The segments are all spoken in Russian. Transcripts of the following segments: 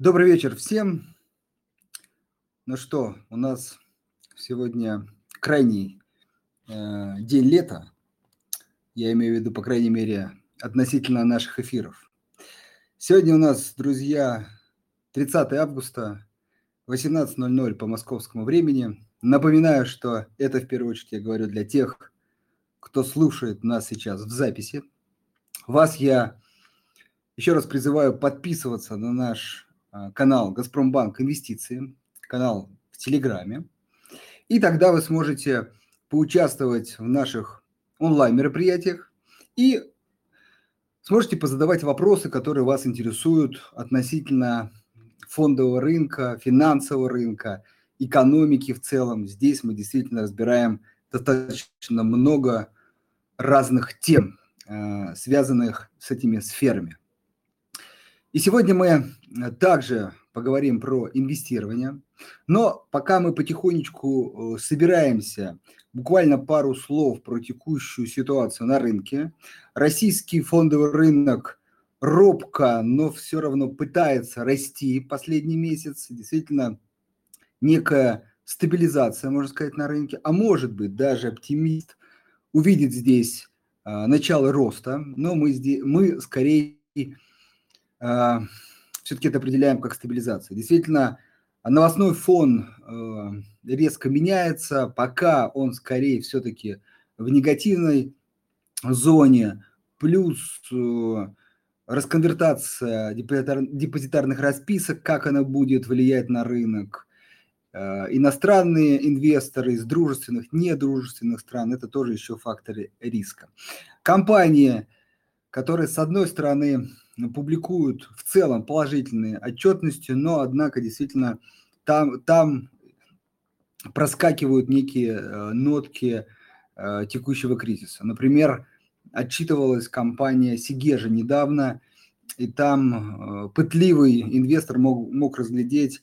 Добрый вечер всем. Ну что, у нас сегодня крайний э, день лета. Я имею в виду, по крайней мере, относительно наших эфиров. Сегодня у нас, друзья, 30 августа, 18.00 по московскому времени. Напоминаю, что это в первую очередь я говорю для тех, кто слушает нас сейчас в записи. Вас я еще раз призываю подписываться на наш канал «Газпромбанк Инвестиции», канал в Телеграме. И тогда вы сможете поучаствовать в наших онлайн-мероприятиях и сможете позадавать вопросы, которые вас интересуют относительно фондового рынка, финансового рынка, экономики в целом. Здесь мы действительно разбираем достаточно много разных тем, а, связанных с этими сферами. И сегодня мы э, также поговорим про инвестирование. Но пока мы потихонечку э, собираемся, буквально пару слов про текущую ситуацию на рынке. Российский фондовый рынок робко, но все равно пытается расти последний месяц. Действительно, некая стабилизация, можно сказать, на рынке. А может быть, даже оптимист увидит здесь а, начало роста. Но мы, здесь, мы скорее а, все-таки это определяем как стабилизация. Действительно, новостной фон а, резко меняется, пока он скорее все-таки в негативной зоне, плюс э, расконвертация депозитарных расписок, как она будет влиять на рынок, а, иностранные инвесторы из дружественных, недружественных стран, это тоже еще факторы риска. Компании, которые, с одной стороны, публикуют в целом положительные отчетности, но, однако, действительно, там, там проскакивают некие э, нотки э, текущего кризиса. Например, отчитывалась компания Сигежа недавно, и там э, пытливый инвестор мог, мог разглядеть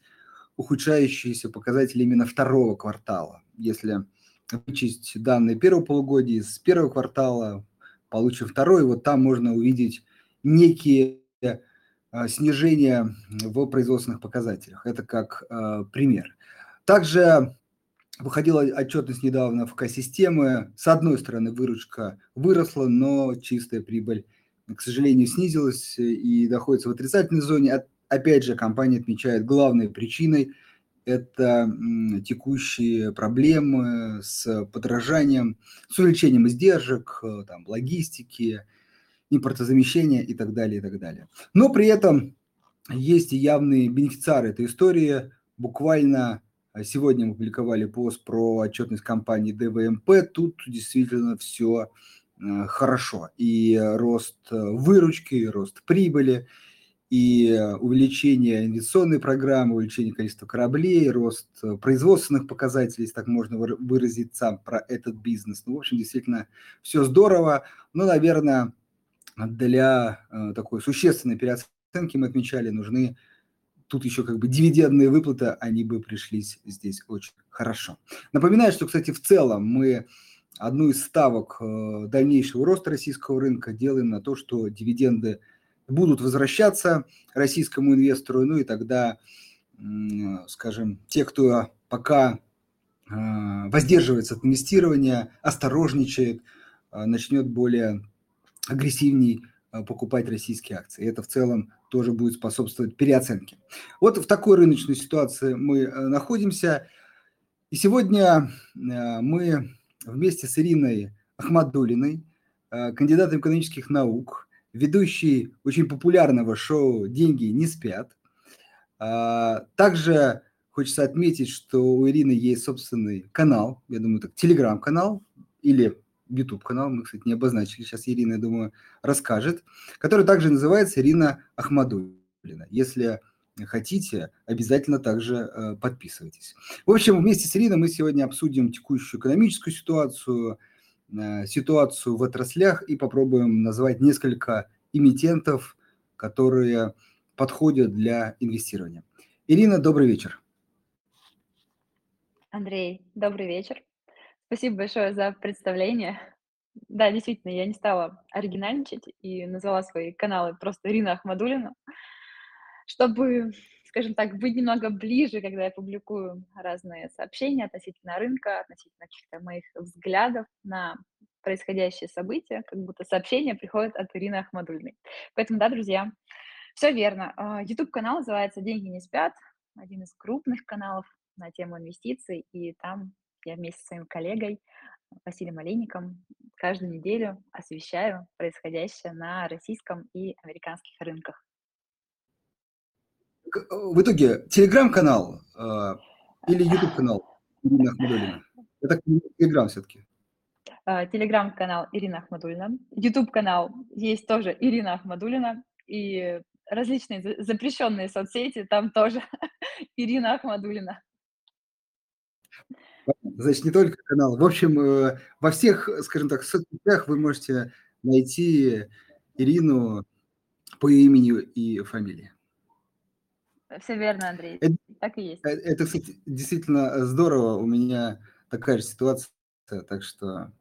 ухудшающиеся показатели именно второго квартала. Если вычесть данные первого полугодия из первого квартала, получив второй, вот там можно увидеть некие а, снижения в производственных показателях. Это как а, пример. Также выходила отчетность недавно в К-системы. С одной стороны, выручка выросла, но чистая прибыль, к сожалению, снизилась и находится в отрицательной зоне. Опять же, компания отмечает главной причиной это текущие проблемы с подражанием, с увеличением издержек, э, там, логистики, импортозамещения и так далее, и так далее. Но при этом есть и явные бенефициары этой истории. Буквально а, сегодня мы публиковали пост про отчетность компании ДВМП. Тут действительно все а, хорошо. И рост выручки, и рост прибыли, и увеличение инвестиционной программы, увеличение количества кораблей, рост производственных показателей, если так можно выразиться, про этот бизнес. Ну, в общем, действительно все здорово. Но, наверное, для э, такой существенной переоценки мы отмечали, нужны тут еще как бы дивидендные выплаты, они бы пришлись здесь очень хорошо. Напоминаю, что, кстати, в целом мы одну из ставок э, дальнейшего роста российского рынка делаем на то, что дивиденды будут возвращаться российскому инвестору, ну и тогда, скажем, те, кто пока э, воздерживается от инвестирования, осторожничает, начнет более агрессивней а, покупать российские акции. Это в целом тоже будет способствовать переоценке. Вот в такой рыночной ситуации мы э, находимся. И сегодня э, мы вместе с Ириной Ахмадулиной, э, кандидатом экономических наук, ведущей очень популярного шоу «Деньги не спят». А, также хочется отметить, что у Ирины есть собственный канал, я думаю, так, телеграм-канал или YouTube-канал, мы, кстати, не обозначили, сейчас Ирина, я думаю, расскажет, который также называется Ирина Ахмадулина. Если хотите, обязательно также э, подписывайтесь. В общем, вместе с Ириной мы сегодня обсудим текущую экономическую ситуацию, э, ситуацию в отраслях и попробуем назвать несколько эмитентов, которые подходят для инвестирования. Ирина, добрый вечер. Андрей, добрый вечер. Спасибо большое за представление. Да, действительно, я не стала оригинальничать и назвала свои каналы просто Ирина Ахмадулина, чтобы скажем так, быть немного ближе, когда я публикую разные сообщения относительно рынка, относительно каких-то моих взглядов на происходящие события, как будто сообщения приходят от Ирины Ахмадульной. Поэтому, да, друзья, все верно. А, YouTube-канал называется «Деньги не спят», один из крупных каналов на тему инвестиций, и там я вместе со своим коллегой Василием Олейником каждую неделю освещаю происходящее на российском и американских рынках. Э, В итоге телеграм-канал э, или YouTube-канал Ирины Ахмадуллиной? Это телеграм все-таки. А, Телеграм-канал Ирина Ахмадулина, YouTube-канал есть тоже Ирина Ахмадулина, и различные за- запрещенные соцсети, там тоже Ирина Ахмадулина. Значит, не только канал. В общем, э, во всех, скажем так, соцсетях вы можете найти Ирину по имени и фамилии. Все верно, Андрей, Это, так и есть. э, это, кстати, действительно здорово. У меня такая же ситуация, так что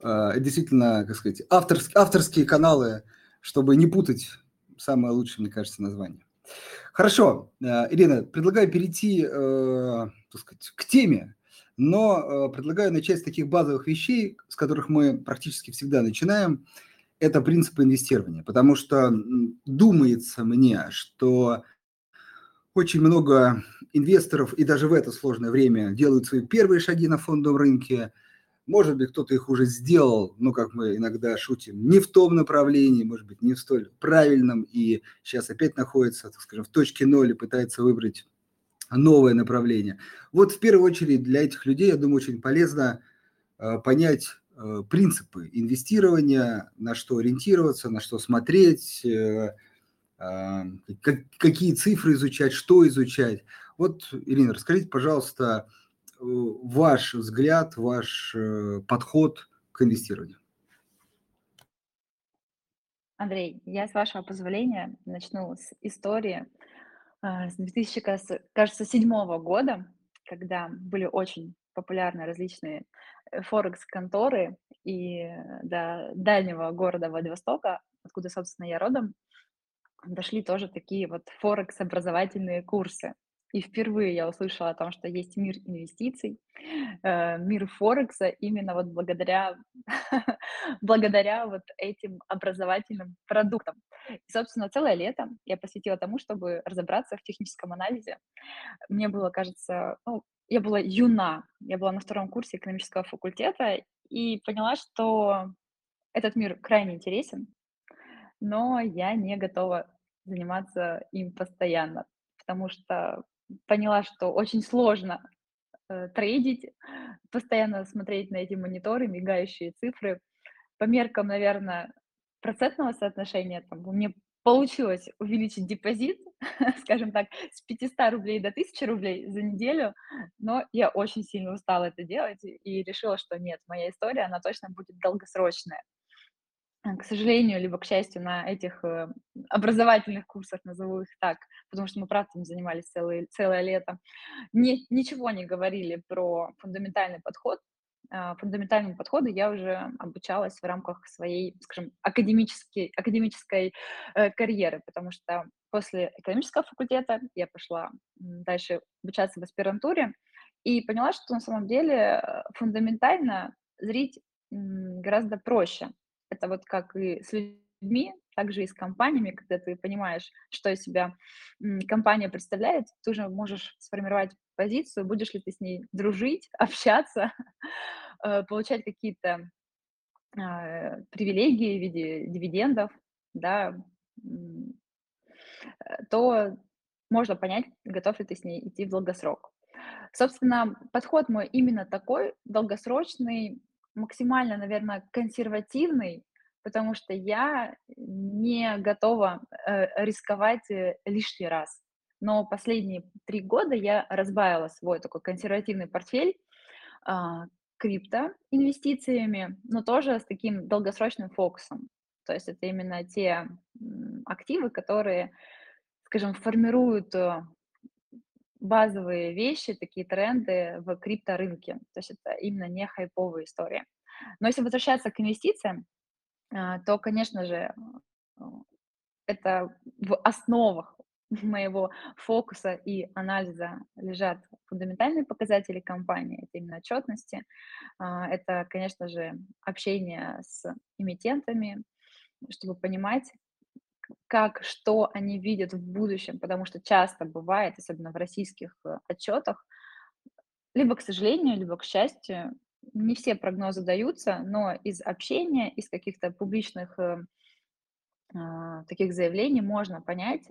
э, действительно, как сказать, авторские, авторские каналы, чтобы не путать самое лучшее, мне кажется, название. Хорошо, Ирина, предлагаю перейти, э, так сказать, к теме, но э, предлагаю начать с таких базовых вещей, с которых мы практически всегда начинаем. Это принципы инвестирования, потому что думается мне, что очень много инвесторов и даже в это сложное время делают свои первые шаги на фондовом рынке. Может быть, кто-то их уже сделал, но, как мы иногда шутим, не в том направлении, может быть, не в столь правильном, и сейчас опять находится, так скажем, в точке ноль и пытается выбрать новое направление. Вот в первую очередь для этих людей, я думаю, очень полезно э, понять э, принципы инвестирования, на что ориентироваться, на что смотреть, э, а, как- какие цифры изучать, что изучать. Вот, Ирина, расскажите, пожалуйста, ваш взгляд, ваш подход к инвестированию. Андрей, я, с вашего позволения, начну с истории а, с 2000, седьмого года, когда были очень популярны различные э, форекс-конторы, и э, до дальнего города Владивостока, откуда, собственно, я родом, дошли тоже такие вот форекс-образовательные курсы. И впервые я услышала о том, что есть мир инвестиций, э, мир Форекса именно вот благодаря, благодаря вот этим образовательным продуктам. И, собственно, целое лето я посвятила тому, чтобы разобраться в техническом анализе. Мне было, кажется, ну, я была юна, я была на втором курсе экономического факультета и поняла, что этот мир крайне интересен, но я не готова заниматься им постоянно, потому что поняла, что очень сложно э, трейдить, постоянно смотреть на эти мониторы, мигающие цифры. По меркам, наверное, процентного соотношения там, у меня получилось увеличить депозит, скажем так, с 500 рублей до 1000 рублей за неделю, но я очень сильно устала это делать и решила, что нет, моя история, она точно будет долгосрочная. К сожалению, либо к счастью, на этих э, образовательных курсах, назову их так, потому что мы, правда, им занимались целое, целое лето, не, ничего не говорили про фундаментальный подход. А, Фундаментальному подходу я уже обучалась в рамках своей, скажем, академической, академической э, карьеры, потому что после экономического факультета я пошла дальше обучаться в аспирантуре и поняла, что на самом деле э, фундаментально зрить гораздо проще. Это вот как и с людьми, так же и с компаниями, когда ты понимаешь, что из себя компания представляет, ты уже можешь сформировать позицию, будешь ли ты с ней дружить, общаться, э, получать какие-то а, привилегии в виде дивидендов, да, э, то можно понять, готов ли ты с ней идти в долгосрок. Собственно, подход мой именно такой, долгосрочный, максимально, наверное, консервативный, потому что я не готова э, рисковать э, лишний раз. Но последние три года я разбавила свой такой консервативный портфель а, криптоинвестициями, но тоже с таким долгосрочным фокусом. То есть это именно те активы, которые, скажем, формируют э, базовые вещи, такие тренды в крипторынке. То есть это именно не хайповая история. Но если возвращаться к инвестициям, а, то, конечно же, это в основах моего фокуса и анализа лежат фундаментальные показатели компании, это именно отчетности. А, это, конечно же, общение с эмитентами, чтобы понимать, как, что они видят в будущем, потому что часто бывает, особенно в российских э, отчетах, либо к сожалению, либо к счастью, не все прогнозы даются, но из общения, из каких-то публичных э, а, таких заявлений можно понять,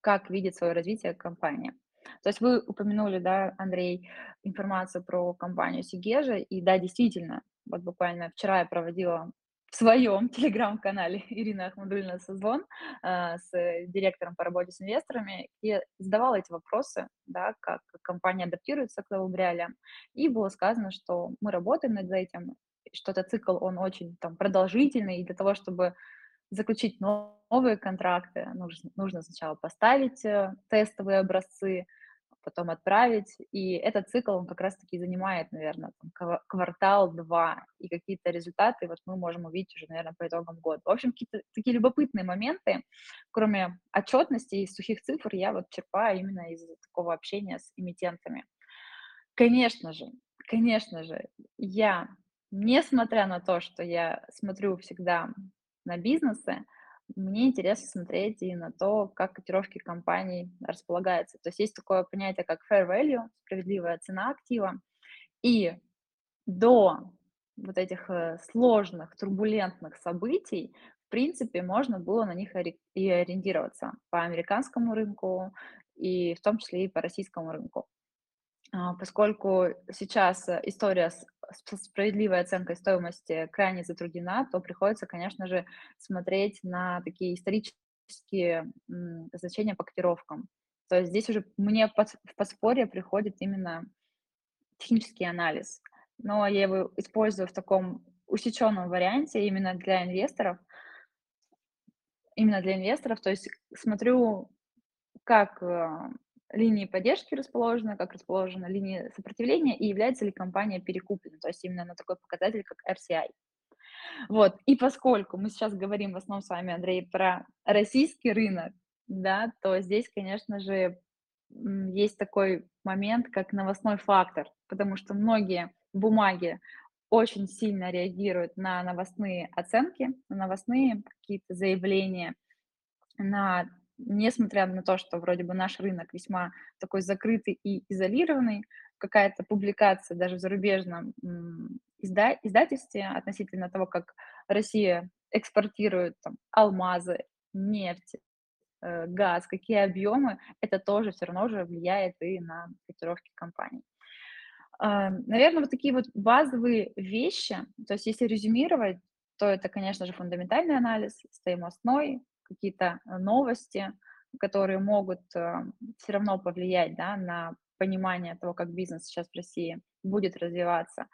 как видит свое развитие компания. То есть вы упомянули, да, Андрей, информацию про компанию Сигежа, и да, действительно, вот буквально вчера я проводила в своем телеграм-канале Ирина Ахмадульна созвон э, с директором по работе с инвесторами и задавала эти вопросы, да, как компания адаптируется к новым реалиям. И было сказано, что мы работаем над этим, что этот цикл, он очень там продолжительный, и для того, чтобы заключить новые контракты, нужно, нужно сначала поставить э, тестовые образцы, потом отправить. И этот цикл, он как раз-таки занимает, наверное, там, квартал-два, и какие-то результаты вот мы можем увидеть уже, наверное, по итогам года. В общем, какие-то такие любопытные моменты, кроме отчетности и сухих цифр, я вот черпаю именно из такого общения с эмитентами. Конечно же, конечно же, я, несмотря на то, что я смотрю всегда на бизнесы, мне интересно смотреть и на то, как котировки компаний располагаются. То есть есть такое понятие, как fair value, справедливая цена актива. И до вот этих э, сложных, турбулентных событий, в принципе, можно было на них и ориентироваться по американскому рынку, и в том числе и по российскому рынку. А, поскольку сейчас э, история с справедливой оценкой стоимости крайне затруднена, то приходится, конечно же, смотреть на такие исторические значения по котировкам. То есть здесь уже мне в подспорье приходит именно технический анализ. Но я его использую в таком усеченном варианте именно для инвесторов. Именно для инвесторов, то есть смотрю, как э, линии поддержки расположены, как расположена линия сопротивления и является ли компания перекуплена, то есть именно на такой показатель, как RCI. Вот, и поскольку мы сейчас говорим в основном с вами, Андрей, про российский рынок, да, то здесь, конечно же, есть такой момент, как новостной фактор, потому что многие бумаги очень сильно реагируют на новостные оценки, на новостные какие-то заявления, на несмотря на то, что вроде бы наш рынок весьма такой закрытый и изолированный, какая-то публикация даже в зарубежном изда- издательстве относительно того, как Россия экспортирует там, алмазы, нефть, э, газ, какие объемы, это тоже все равно же влияет и на котировки компаний. Э, наверное, вот такие вот базовые вещи, то есть если резюмировать, то это, конечно же, фундаментальный анализ, стоимостной, какие-то э, новости, которые могут э, все равно повлиять да, на понимание того, как бизнес сейчас в России будет развиваться.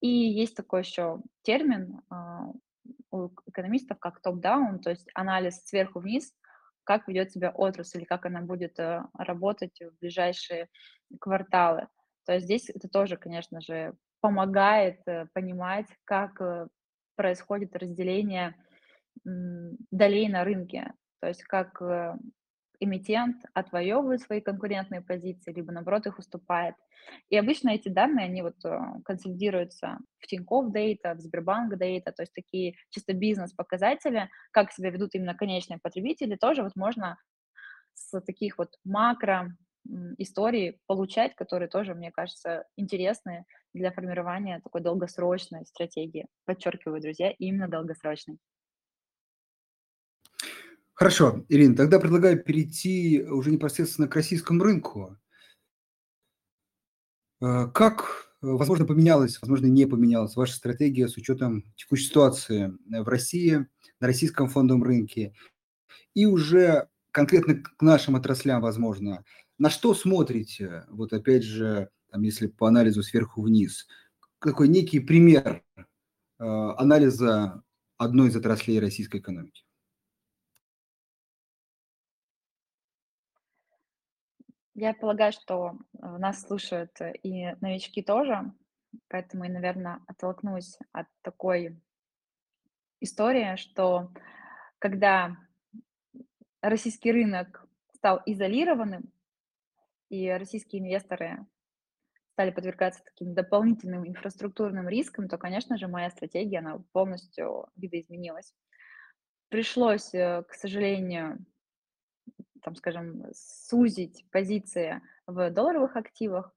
И есть такой еще термин а, у экономистов, как топ-даун, то есть анализ сверху вниз, как ведет себя отрасль, как она будет э, работать в ближайшие кварталы. То есть здесь это тоже, конечно же, помогает понимать, как происходит разделение долей на рынке. То есть как э, эмитент отвоевывает свои конкурентные позиции, либо наоборот их уступает. И обычно эти данные, они вот э, консолидируются в Тинькофф Data, в Сбербанк Data, то есть такие чисто бизнес-показатели, как себя ведут именно конечные потребители, тоже вот можно с таких вот макро историй получать, которые тоже, мне кажется, интересны для формирования такой долгосрочной стратегии. Подчеркиваю, друзья, именно долгосрочной. Хорошо, Ирина, тогда предлагаю перейти уже непосредственно к российскому рынку. Э, как, э, возможно, поменялась, возможно, не поменялась ваша стратегия с учетом текущей ситуации в России, на российском фондовом рынке и уже конкретно к нашим отраслям, возможно. На что смотрите, вот опять же, там, если по анализу сверху вниз, какой некий пример э, анализа одной из отраслей российской экономики? Я полагаю, что э, нас слушают э, и новички тоже, поэтому я, наверное, оттолкнусь от такой истории, что когда российский рынок стал изолированным, и российские инвесторы стали подвергаться таким дополнительным инфраструктурным рискам, то, конечно же, моя стратегия, она полностью видоизменилась. Пришлось, э, к сожалению, там, скажем, сузить позиции в долларовых активах,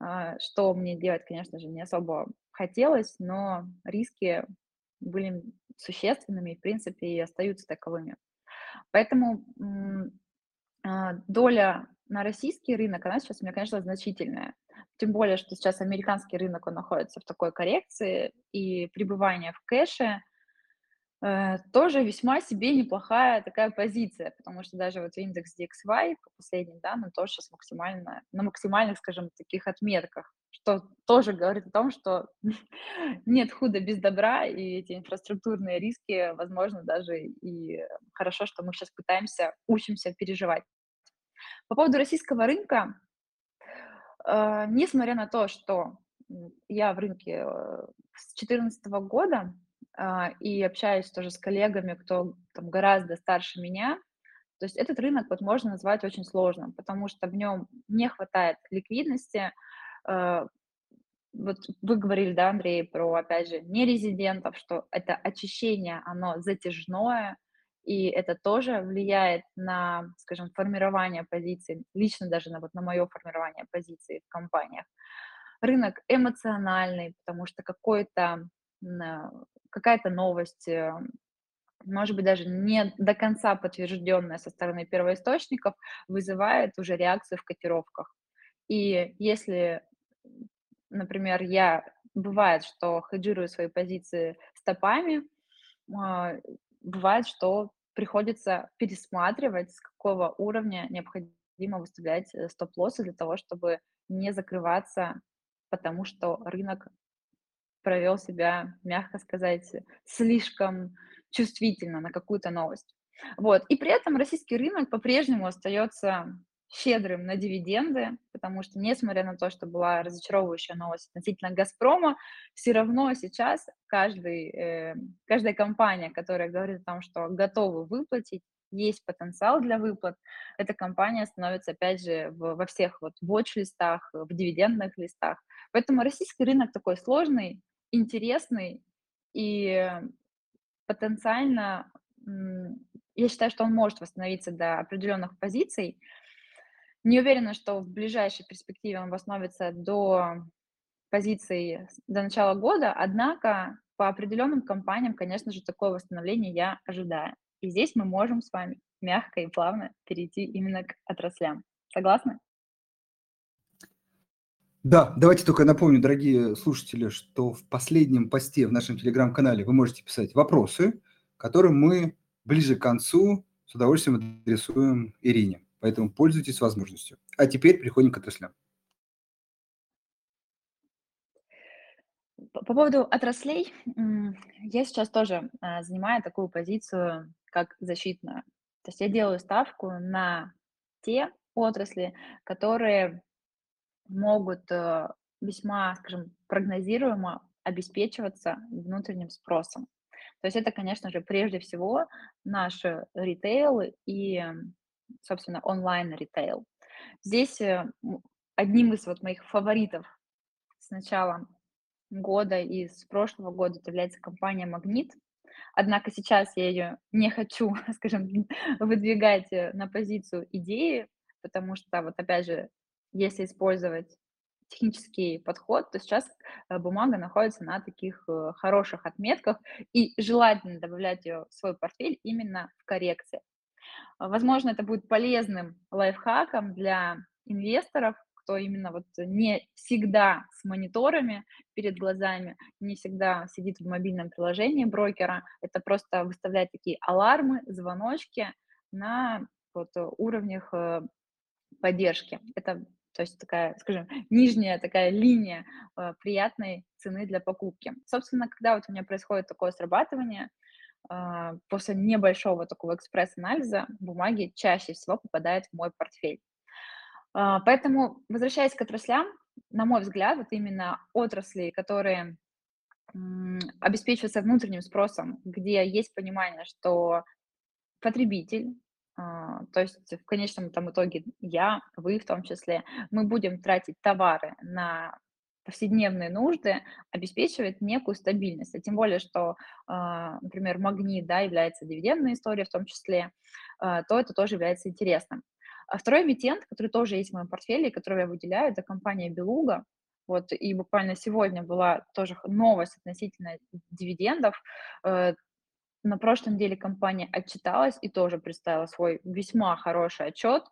а, что мне делать, конечно же, не особо хотелось, но риски были существенными и, в принципе, и остаются таковыми. Поэтому а, доля на российский рынок, она сейчас у меня, конечно, значительная. Тем более, что сейчас американский рынок, он находится в такой коррекции, и пребывание в кэше тоже весьма себе неплохая такая позиция, потому что даже вот индекс DXY по последним данным тоже сейчас максимально, на максимальных, скажем, таких отметках, что тоже говорит о том, что нет худа без добра, и эти инфраструктурные риски, возможно, даже и хорошо, что мы сейчас пытаемся, учимся переживать. По поводу российского рынка, э, несмотря на то, что я в рынке э, с 2014 года э, и общаюсь тоже с коллегами, кто там гораздо старше меня, то есть этот рынок вот можно назвать очень сложным, потому что в нем не хватает ликвидности. Э, вот вы говорили, да, Андрей, про, опять же, нерезидентов, что это очищение, оно затяжное, и это тоже влияет на, скажем, формирование позиций, лично даже на, вот, на мое формирование позиций в компаниях. Рынок эмоциональный, потому что какой-то, какая-то новость, э, может быть, даже не до конца подтвержденная со стороны первоисточников, вызывает уже реакцию в котировках. И если, например, я бывает, что хеджирую свои позиции стопами, а, бывает, что приходится пересматривать, с какого уровня необходимо выставлять э, стоп-лоссы для того, чтобы не закрываться, потому что рынок провел себя, мягко сказать, слишком чувствительно на какую-то новость. Вот. И при этом российский рынок по-прежнему остается щедрым на дивиденды, потому что, несмотря на то, что была разочаровывающая новость относительно «Газпрома», все равно сейчас каждый, э, каждая компания, которая говорит о том, что готовы выплатить, есть потенциал для выплат, эта компания становится, опять же, в, во всех вот watch-листах, в дивидендных листах. Поэтому российский рынок такой сложный, интересный и потенциально, я считаю, что он может восстановиться до определенных позиций, не уверена, что в ближайшей перспективе он восстановится до позиции до начала года, однако по определенным компаниям, конечно же, такое восстановление я ожидаю. И здесь мы можем с вами мягко и плавно перейти именно к отраслям. Согласны? Да, давайте только напомню, дорогие слушатели, что в последнем посте в нашем телеграм-канале вы можете писать вопросы, которые мы ближе к концу с удовольствием адресуем Ирине. Поэтому пользуйтесь возможностью. А теперь переходим к отраслям. По поводу отраслей, я сейчас тоже а, занимаю такую позицию, как защитную. То есть я делаю ставку на те отрасли, которые могут э, весьма, скажем, прогнозируемо обеспечиваться внутренним спросом. То есть это, конечно же, прежде всего наши ритейлы и собственно, онлайн-ритейл. Здесь э, одним из вот моих фаворитов с начала года и с прошлого года является компания «Магнит». Однако сейчас я ее не хочу, скажем, выдвигать э, на позицию идеи, потому что, вот опять же, если использовать технический подход, то сейчас э, бумага находится на таких хороших отметках, и желательно добавлять ее в свой портфель именно в коррекции. Возможно, это будет полезным лайфхаком для инвесторов, кто именно вот не всегда с мониторами перед глазами, не всегда сидит в мобильном приложении брокера. Это просто выставлять такие алармы, звоночки на вот уровнях э, поддержки. Это то есть такая, скажем, нижняя такая линия э, приятной цены для покупки. Собственно, когда вот у меня происходит такое срабатывание, а, после небольшого такого экспресс-анализа бумаги чаще всего попадают в мой портфель. А, поэтому, возвращаясь к отраслям, на мой взгляд, вот именно отрасли, которые обеспечиваются внутренним спросом, где есть понимание, что потребитель то есть в конечном там итоге я, вы в том числе, мы будем тратить товары на повседневные нужды, обеспечивать некую стабильность. А тем более, что, а, например, магнит, да, является дивидендной историей в том числе, а, то это тоже является интересным. А второй эмитент, который тоже есть в моем портфеле, который я выделяю, это компания Белуга. Вот, и буквально сегодня была тоже новость относительно дивидендов. На прошлой неделе компания отчиталась и тоже представила свой весьма хороший отчет.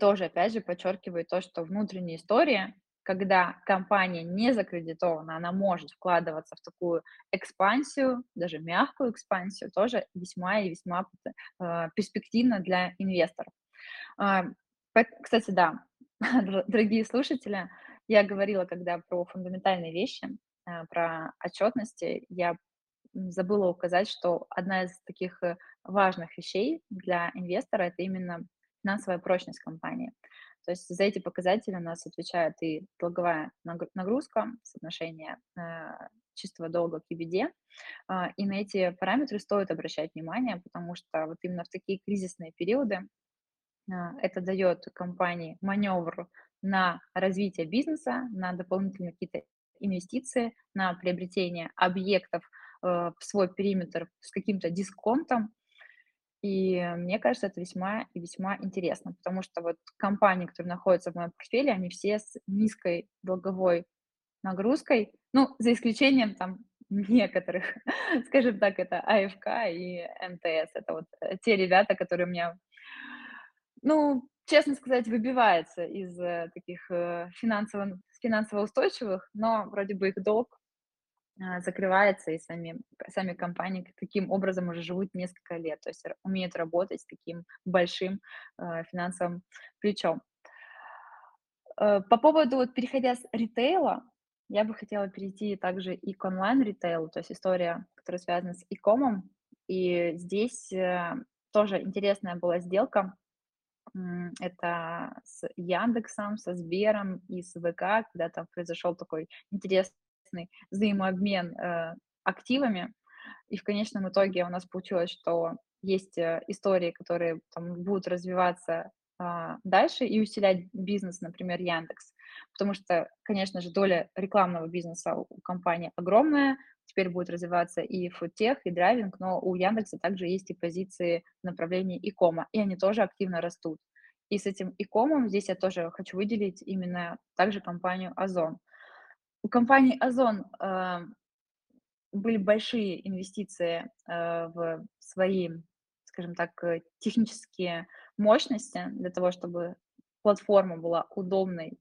Тоже, опять же, подчеркивает то, что внутренняя история, когда компания не закредитована, она может вкладываться в такую экспансию, даже мягкую экспансию, тоже весьма и весьма э, перспективно для инвесторов. А, кстати, да, дорогие слушатели, я говорила, когда про фундаментальные вещи, а, про отчетности, я забыла указать, что одна из таких э, важных вещей для инвестора– это именно финансовая прочность компании. То есть за эти показатели у нас отвечает и долговая нагрузка, соотношение э, чистого долга к EBD, а, и на эти параметры стоит обращать внимание, потому что вот именно в такие кризисные периоды а, это дает компании маневр на развитие бизнеса, на дополнительные какие-то инвестиции, на приобретение объектов в свой периметр с каким-то дисконтом. И мне кажется, это весьма и весьма интересно, потому что вот компании, которые находятся в моем портфеле, они все с низкой долговой нагрузкой, ну, за исключением там некоторых, скажем так, это АФК и МТС. Это вот э, те ребята, которые у меня ну, честно сказать, выбивается из э, таких э, финансово, финансово устойчивых, но вроде бы их долг э, закрывается, и сами, сами компании таким образом уже живут несколько лет, то есть умеют работать с таким большим э, финансовым плечом. Э, по поводу, вот переходя с ритейла, я бы хотела перейти также и к онлайн-ритейлу, то есть история, которая связана с e-комом, и здесь э, тоже интересная была сделка, это с Яндексом, со Сбером и с ВК, когда там произошел такой интересный взаимообмен э, активами. И в конечном итоге у нас получилось, что есть э, истории, которые там, будут развиваться а, дальше и усилять бизнес, например, Яндекс. Потому что, конечно же, доля рекламного бизнеса у компании огромная, теперь будет развиваться и фудтех, и драйвинг, но у Яндекса также есть и позиции в направлении икома, и они тоже активно растут. И с этим икомом здесь я тоже хочу выделить именно также компанию Озон. У компании Озон э, были большие инвестиции э, в свои, скажем так, э, технические мощности для того, чтобы платформа была удобной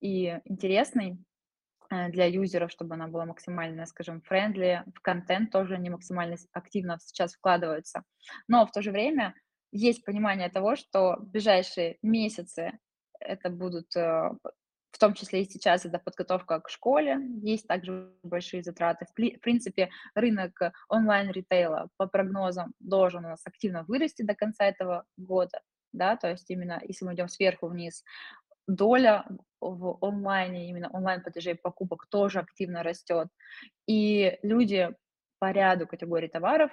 и интересной. Для юзеров, чтобы она была максимально, скажем, френдли, в контент тоже они максимально активно сейчас вкладываются. Но в то же время есть понимание того, что в ближайшие месяцы это будут, в том числе и сейчас, это подготовка к школе, есть также большие затраты. В принципе, рынок онлайн-ритейла по прогнозам должен у нас активно вырасти до конца этого года, да, то есть именно если мы идем сверху вниз, доля в онлайне, именно онлайн-платежей покупок тоже активно растет. И люди по ряду категорий товаров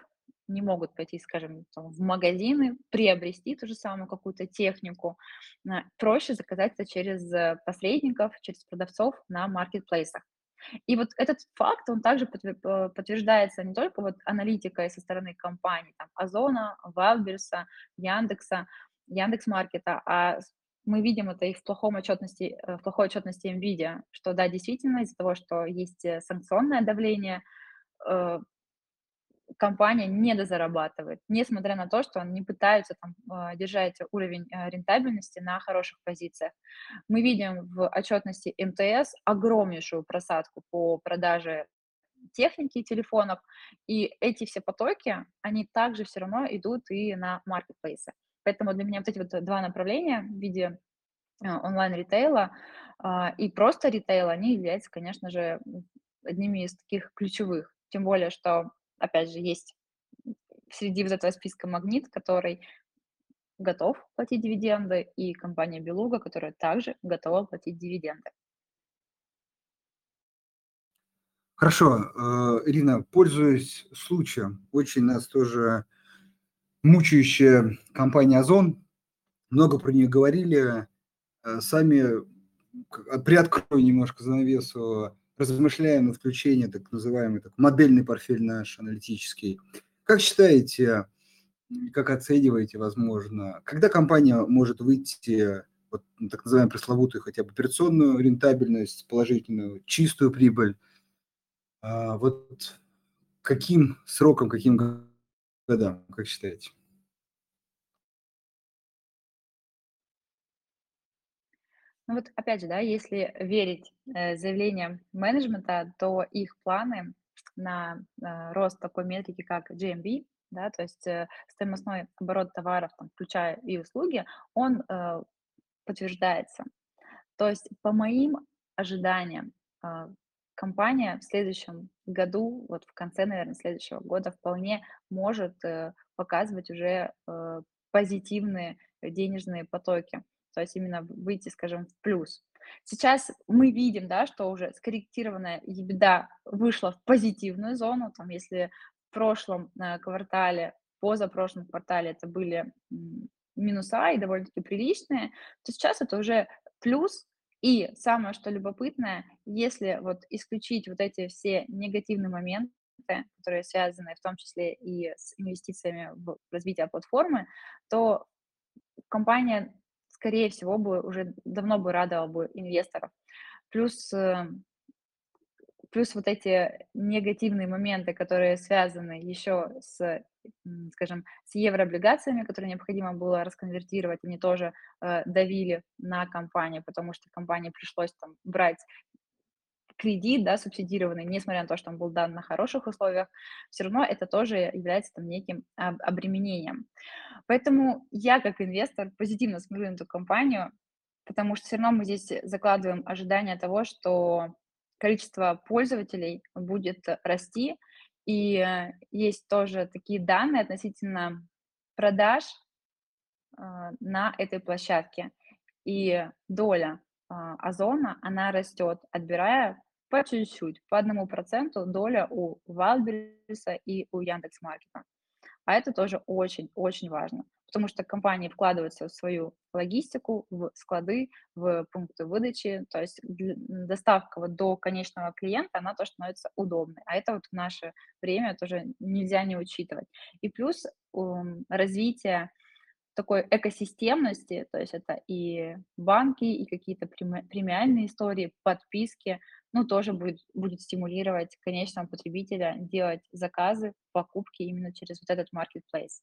не могут пойти, скажем, в магазины, приобрести ту же самую какую-то технику. Проще заказать это через э, посредников, через продавцов на маркетплейсах. И вот этот факт, он также подтверждается не только вот аналитикой со стороны компаний, там, Озона, Валберса, Яндекса, Яндекс.Маркета, а мы видим это и в, плохом отчетности, э, в плохой отчетности NVIDIA, что да, действительно, из-за того, что есть э, санкционное давление, компания недозарабатывает, несмотря на то, что они пытаются там, держать уровень рентабельности на хороших позициях. Мы видим в отчетности МТС огромнейшую просадку по продаже техники телефонов, и эти все потоки, они также все равно идут и на маркетплейсы. Поэтому для меня вот эти вот два направления в виде а, онлайн-ритейла а, и просто ритейла, они являются, конечно же, одними из таких ключевых. Тем более, что, опять же, есть среди вот этого списка магнит, который готов платить дивиденды, и компания Белуга, которая также готова платить дивиденды. Хорошо, э, Ирина, пользуясь случаем, очень нас тоже мучающая компания Озон. Много про нее говорили. Э, сами, приоткрою немножко занавесу, размышляем над включением так называемый так, модельный портфель наш аналитический. Как считаете, как оцениваете, возможно, когда компания может выйти вот, так называемую пресловутую хотя бы операционную рентабельность, положительную, чистую прибыль, а, вот каким сроком, каким годам, как считаете? Ну вот опять же, да, если верить э, заявлениям менеджмента, то их планы на э, рост такой метрики, как GMV, да, то есть э, стоимостной оборот товаров, там, включая и услуги, он э, подтверждается. То есть по моим ожиданиям, а, компания в следующем году, вот в конце, наверное, следующего года вполне может э, показывать уже э, позитивные денежные потоки, то есть именно выйти, скажем, в плюс. Сейчас мы видим, да, что уже скорректированная EBITDA вышла в позитивную зону, там, если в прошлом э, квартале, позапрошлом квартале это были минуса и довольно-таки приличные, то сейчас это уже плюс. И самое, что любопытное, если вот исключить вот эти все негативные моменты, которые связаны в том числе и с инвестициями в развитие платформы, то компания, скорее всего, бы уже давно бы радовала бы инвесторов. Плюс э, плюс вот эти негативные моменты, которые связаны еще с, скажем, с еврооблигациями, которые необходимо было расконвертировать, они тоже э, давили на компанию, потому что компании пришлось там брать кредит, да, субсидированный, несмотря на то, что он был дан на хороших условиях, все равно это тоже является там неким обременением. Поэтому я как инвестор позитивно смотрю на эту компанию, потому что все равно мы здесь закладываем ожидание того, что количество пользователей будет расти. И есть тоже такие данные относительно продаж а, на этой площадке. И доля а, Озона, она растет, отбирая по чуть-чуть, по одному проценту доля у Валберриса и у Яндекс.Маркета. А это тоже очень-очень важно потому что компании вкладываются в свою логистику, в склады, в пункты выдачи, то есть доставка вот до конечного клиента, она тоже становится удобной, а это вот в наше время тоже нельзя не учитывать. И плюс развитие такой экосистемности, то есть это и банки, и какие-то премиальные истории, подписки, ну, тоже будет, будет стимулировать конечного потребителя делать заказы, покупки именно через вот этот marketplace.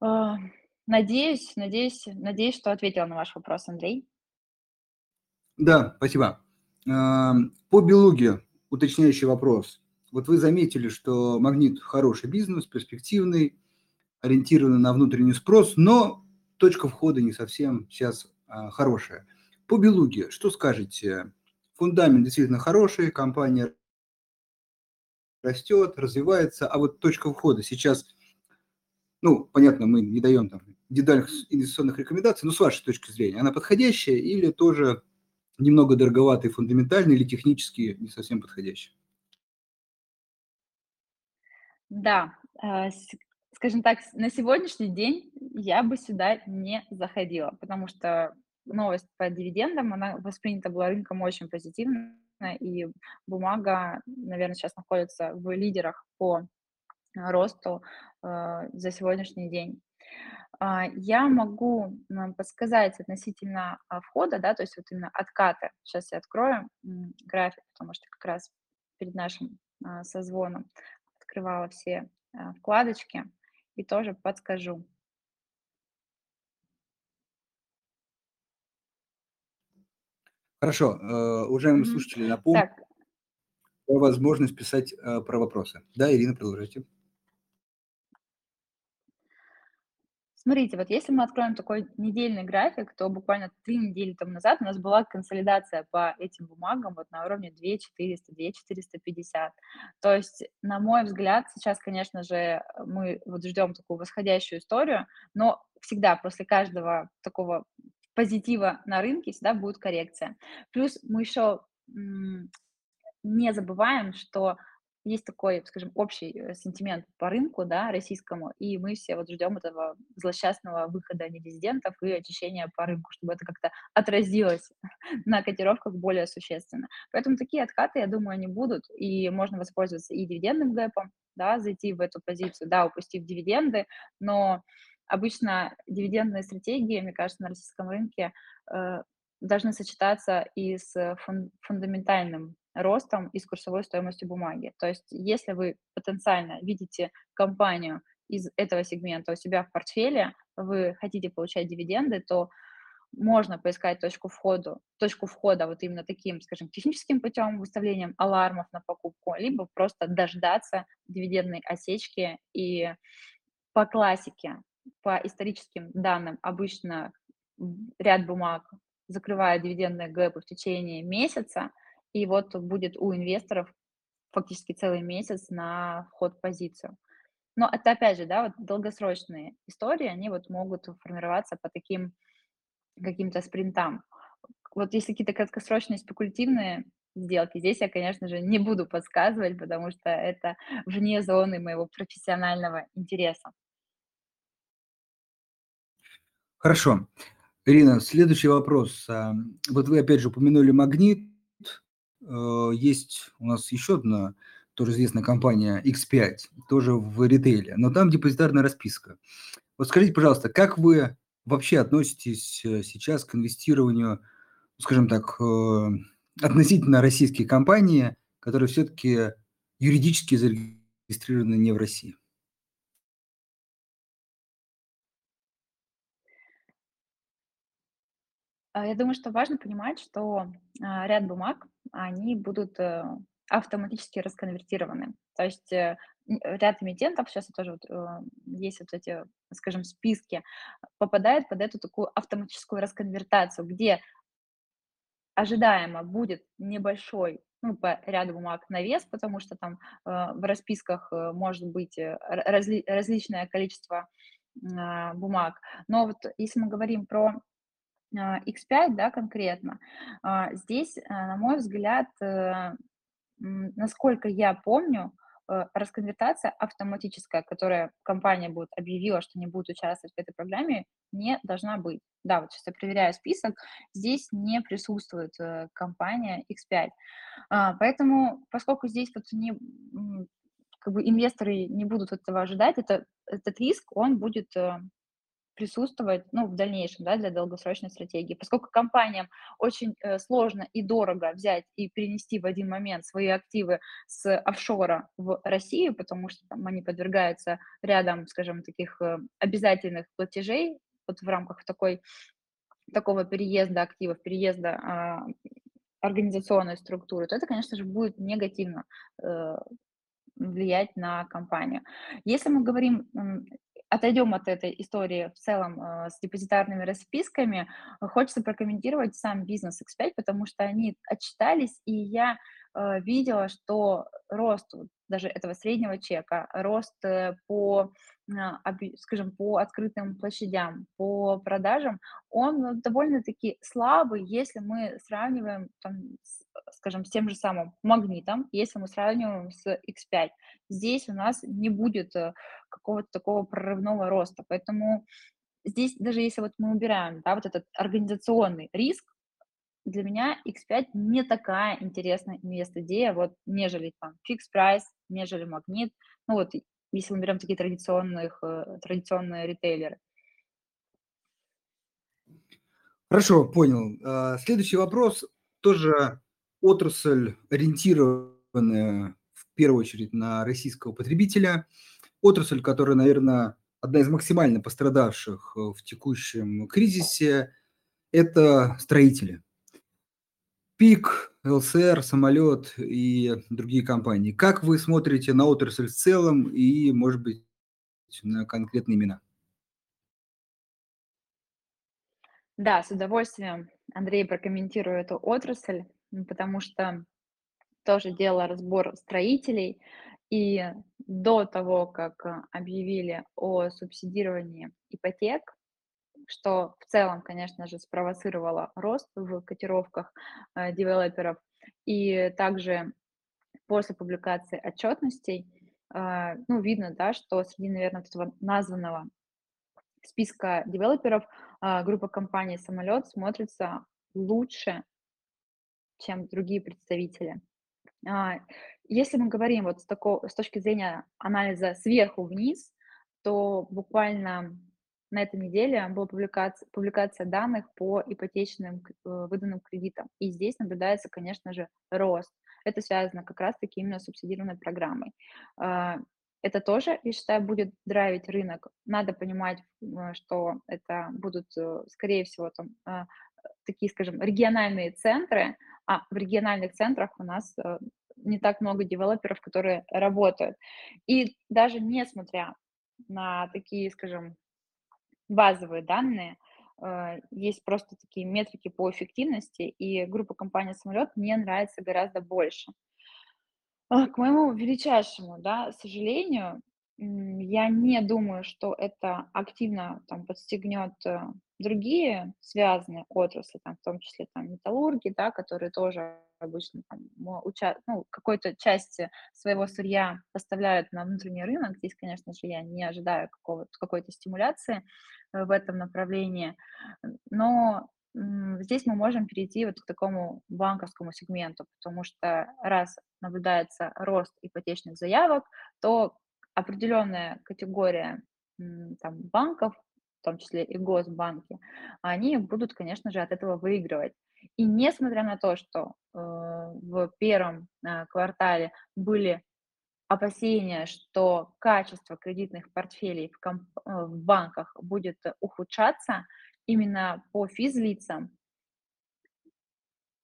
А, надеюсь надеюсь надеюсь, что ответила на ваш вопрос, Андрей. Да, спасибо. По Белуге уточняющий вопрос. Вот вы заметили, что «Магнит» хороший бизнес, перспективный, ориентированный на внутренний спрос, но точка входа не совсем сейчас а, хорошая. По Белуге что скажете? Фундамент действительно хороший, компания растет, развивается, а вот точка входа сейчас ну, понятно, мы не даем там детальных инвестиционных рекомендаций, но с вашей точки зрения, она подходящая или тоже немного дороговатый, фундаментальный или технически не совсем подходящий? Да, э, скажем так, на сегодняшний день я бы сюда не заходила, потому что новость по дивидендам, она воспринята была рынком очень позитивно, и бумага, наверное, сейчас находится в лидерах по росту э, за сегодняшний день. А, я могу подсказать относительно а, входа, да, то есть вот именно откаты. Сейчас я открою график, потому что как раз перед нашим а, созвоном открывала все вкладочки и тоже подскажу. Хорошо, э, уважаемые слушатели, напомню, так. возможность писать э, про вопросы. Да, Ирина, продолжите. Смотрите, вот если мы откроем такой недельный график, то буквально три недели тому назад у нас была консолидация по этим бумагам вот на уровне 2400, 2450. То есть, на мой взгляд, сейчас, конечно же, мы вот ждем такую восходящую историю, но всегда после каждого такого позитива на рынке всегда будет коррекция. Плюс мы еще не забываем, что есть такой, скажем, общий э, сентимент по рынку, да, российскому, и мы все вот ждем этого злосчастного выхода нерезидентов и очищения по рынку, чтобы это как-то отразилось на котировках более существенно. Поэтому такие откаты, я думаю, они будут, и можно воспользоваться и дивидендным гэпом, да, зайти в эту позицию, да, упустив дивиденды, но обычно дивидендные стратегии, мне кажется, на российском рынке э, должны сочетаться и с фун фундаментальным ростом и с курсовой стоимостью бумаги. То есть если вы потенциально видите компанию из этого сегмента у себя в портфеле, вы хотите получать дивиденды, то можно поискать точку входа, точку входа вот именно таким, скажем, техническим путем, выставлением алармов на покупку, либо просто дождаться дивидендной осечки. И по классике, по историческим данным, обычно ряд бумаг закрывает дивидендные гэпы в течение месяца, и вот будет у инвесторов фактически целый месяц на вход в позицию. Но это опять же, да, вот долгосрочные истории, они вот могут формироваться по таким каким-то спринтам. Вот если какие-то краткосрочные спекулятивные сделки, здесь я, конечно же, не буду подсказывать, потому что это вне зоны моего профессионального интереса. Хорошо. Ирина, следующий вопрос. А, вот вы опять же упомянули магнит. Э, есть у нас еще одна тоже известная компания X5, тоже в ритейле, но там депозитарная расписка. Вот скажите, пожалуйста, как вы вообще относитесь э, сейчас к инвестированию, скажем так, э, относительно российские компании, которые все-таки юридически зарегистрированы не в России? Я думаю, что важно понимать, что а, ряд бумаг, они будут э, автоматически расконвертированы. То есть э, ряд эмитентов, сейчас тоже вот, э, есть вот эти, скажем, списки, попадает под эту такую автоматическую расконвертацию, где ожидаемо будет небольшой ну, по ряду бумаг навес, потому что там в расписках может быть разли, различное количество э, бумаг. Но вот если мы говорим про X5, да, конкретно, а, здесь, э, на мой взгляд, э, насколько я помню, э, расконвертация автоматическая, которая компания будет объявила, что не будет участвовать в этой программе, не должна быть. Да, вот сейчас я проверяю список, здесь не присутствует компания X5. А, поэтому, поскольку здесь вот не, как бы инвесторы не будут этого ожидать, это, этот риск, он будет присутствовать, ну, в дальнейшем, да, для долгосрочной стратегии. Поскольку компаниям очень э, сложно и дорого взять и перенести в один момент свои активы с офшора в Россию, потому что там они подвергаются рядом, скажем, таких э, обязательных платежей вот в рамках такой, такого переезда активов, переезда э, организационной структуры, то это, конечно же, будет негативно э, влиять на компанию. Если мы говорим отойдем от этой истории в целом э, с депозитарными расписками, хочется прокомментировать сам бизнес X5, потому что они отчитались, и я э, видела, что рост даже этого среднего чека, рост э, по, скажем, по открытым площадям, по продажам, он довольно-таки слабый, если мы сравниваем, там, скажем, с тем же самым магнитом, если мы сравниваем с X5. Здесь у нас не будет э, какого-то такого прорывного роста, поэтому здесь даже если вот мы убираем, да, вот этот организационный риск, для меня X5 не такая интересная инвест-идея, вот, нежели там фикс прайс, нежели магнит, ну вот, если мы берем такие традиционных, э, традиционные ритейлеры. Хорошо, понял. А, следующий вопрос тоже отрасль, ориентированная в первую очередь на российского потребителя, отрасль, которая, наверное, одна из максимально пострадавших э, в текущем кризисе, это строители. ПИК, ЛСР, самолет и другие компании. Как вы смотрите на отрасль в целом и, может быть, на конкретные имена? Да, с удовольствием, Андрей, прокомментирую эту отрасль потому что тоже делала разбор строителей, и до того, как объявили о субсидировании ипотек, что в целом, конечно же, спровоцировало рост в котировках э, девелоперов, и также после публикации отчетностей, а, ну, видно, да, что среди, наверное, этого названного списка девелоперов а, группа компаний "Самолет" смотрится лучше, чем другие представители. А, если мы говорим вот с тако с точки зрения анализа сверху вниз, то буквально на этой неделе была публикация публикация данных по ипотечным э, выданным кредитам. И здесь наблюдается, конечно же, рост. Это связано как раз таки именно с субсидированной программой. А, это тоже, я считаю, будет драйвить рынок. Надо понимать, э, что это будут, э, скорее всего, там, такие, скажем, региональные центры, а в региональных центрах у нас не так много девелоперов, которые работают. И даже несмотря на такие, скажем, базовые данные, э, есть просто такие метрики по эффективности, и группа компании «Самолет» мне нравится гораздо больше. А, к моему величайшему, да, сожалению, я не думаю, что это активно там подстегнет э, другие связанные отрасли, там, в том числе там металлурги, да, которые тоже обычно там, уча- ну, какой-то части своего сырья поставляют на внутренний рынок. Здесь, конечно же, я не ожидаю какой-то стимуляции э, в этом направлении, но здесь мы можем перейти вот к такому банковскому сегменту, потому что раз наблюдается рост ипотечных заявок, то определенная категория там, банков, в том числе и госбанки, они будут, конечно же, от этого выигрывать. И несмотря на то, что э, в первом э, квартале были опасения, что качество кредитных портфелей в, комп- э, в банках будет ухудшаться, именно по физлицам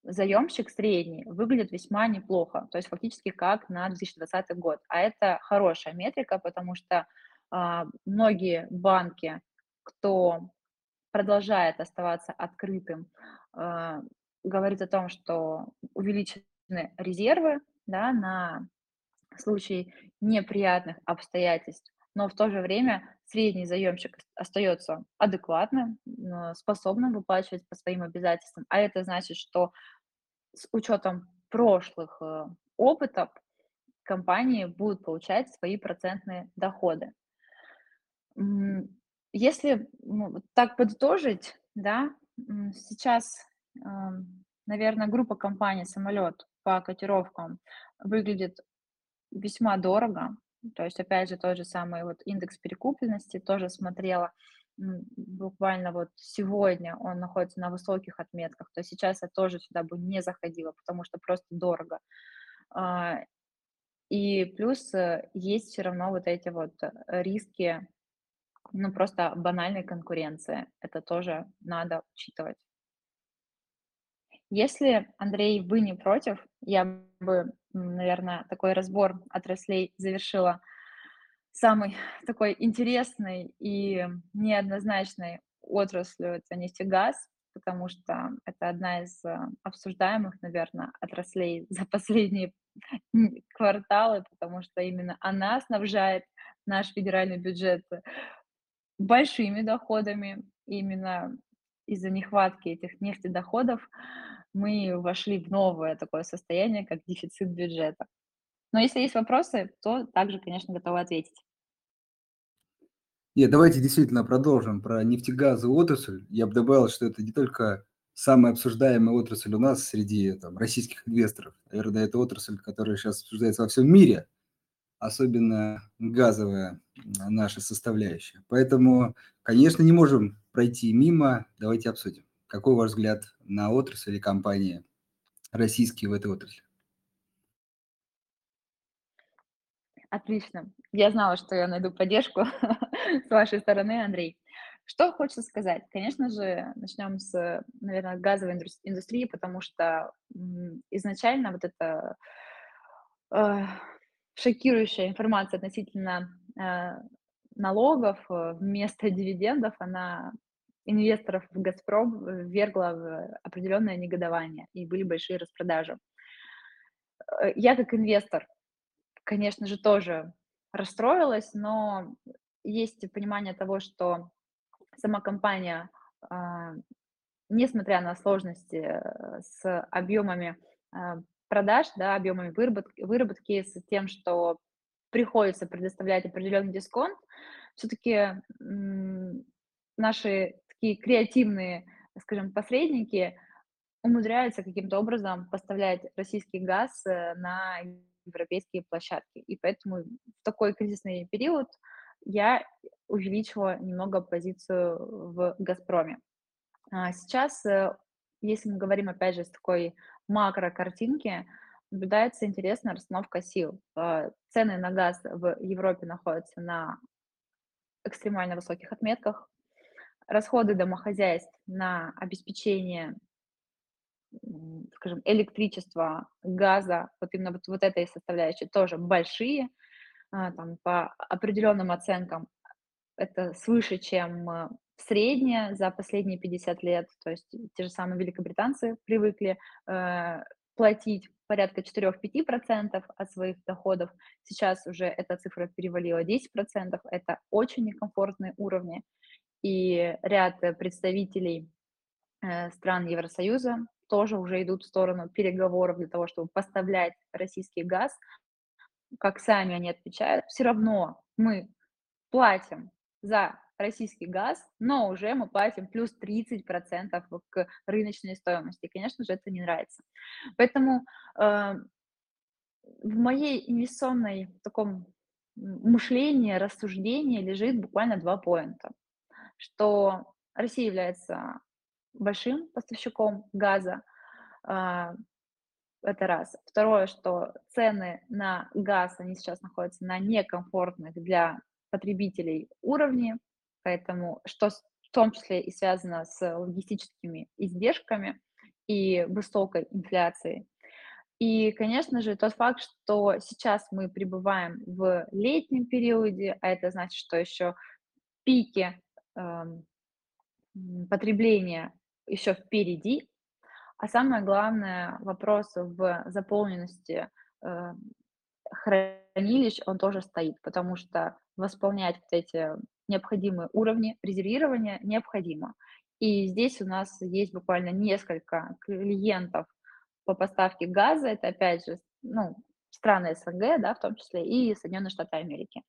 заемщик средний выглядит весьма неплохо, то есть фактически как на 2020 год. А это хорошая метрика, потому что а, многие банки, кто продолжает оставаться открытым, а, говорит о том, что увеличены резервы да, на случай неприятных обстоятельств, но в то же время средний заемщик остается адекватным, способным выплачивать по своим обязательствам, а это значит, что с учетом прошлых э, опытов компании будут получать свои процентные доходы. Если ну, так подытожить, да, сейчас, наверное, группа компаний «Самолет» по котировкам выглядит весьма дорого. То есть, опять же, тот же самый вот индекс перекупленности тоже смотрела. Буквально вот сегодня он находится на высоких отметках. То сейчас я тоже сюда бы не заходила, потому что просто дорого. А, и плюс э, есть все равно вот эти вот э, риски, ну, просто банальной конкуренции. Это тоже надо учитывать. Если, Андрей, вы не против, я бы, наверное, такой разбор отраслей завершила самой такой интересной и неоднозначной отраслью- это нефтегаз, потому что это одна из э, обсуждаемых, наверное, отраслей за последние кварталы, потому что именно она снабжает наш федеральный бюджет большими доходами. Именно из-за нехватки этих нефтедоходов мы вошли в новое такое состояние, как дефицит бюджета. Но если есть вопросы, то также, конечно, готова ответить. Нет, давайте действительно продолжим про нефтегазовую отрасль. Я бы добавил, что это не только самая обсуждаемая отрасль у нас среди там, российских инвесторов. Наверное, это отрасль, которая сейчас обсуждается во всем мире, особенно газовая наша составляющая. Поэтому, конечно, не можем пройти мимо. Давайте обсудим. Какой ваш взгляд на отрасль или компании российские в этой отрасли? Отлично. Я знала, что я найду поддержку с вашей стороны, Андрей. Что хочется сказать? Конечно же, начнем с, наверное, газовой индустрии, потому что изначально вот эта э, шокирующая информация относительно э, налогов э, вместо дивидендов, она инвесторов в «Газпром» ввергла в определенное негодование, и были большие распродажи. Э, я как инвестор, конечно же, тоже расстроилась, но есть понимание того, что сама компания, а, несмотря на сложности э, с объемами а, продаж, да, объемами выработки, выработки, с тем, что приходится предоставлять определенный дисконт, все-таки наши такие креативные, скажем, посредники умудряются каким-то образом поставлять российский газ э, на европейские площадки. И поэтому в такой кризисный период я увеличила немного позицию в «Газпроме». А сейчас, э, если мы говорим, опять же, с такой макрокартинки, наблюдается интересная расстановка сил. А, цены на газ в Европе находятся на экстремально высоких отметках. Расходы домохозяйств на обеспечение, скажем, электричества, газа, вот именно вот, вот этой составляющей тоже большие. А, там, по определенным оценкам это свыше, чем э, среднее за последние 50 лет. То есть те же самые великобританцы привыкли э, платить порядка 4-5% от своих доходов. Сейчас уже эта цифра перевалила 10%. Это очень некомфортные уровни. И ряд представителей э, стран Евросоюза тоже уже идут в сторону переговоров для того, чтобы поставлять российский газ. Как сами они отвечают, все равно мы платим за российский газ, но уже мы платим плюс 30% к рыночной стоимости. Конечно же, это не нравится. Поэтому э, в моей инвестиционной таком мышлении, рассуждении лежит буквально два поинта, что Россия является большим поставщиком газа, э, это раз. Второе, что цены на газ, они сейчас находятся на некомфортных для потребителей уровне, поэтому что в том числе и связано с логистическими издержками и высокой инфляцией. И, конечно же, тот факт, что сейчас мы пребываем в летнем периоде, а это значит, что еще пики э, потребления еще впереди, а самое главное, вопрос в заполненности э, хранилищ, он тоже стоит, потому что восполнять вот эти необходимые уровни резервирования необходимо. И здесь у нас есть буквально несколько клиентов по поставке газа. Это, опять же, ну, страны СНГ, да, в том числе, и Соединенные Штаты Америки.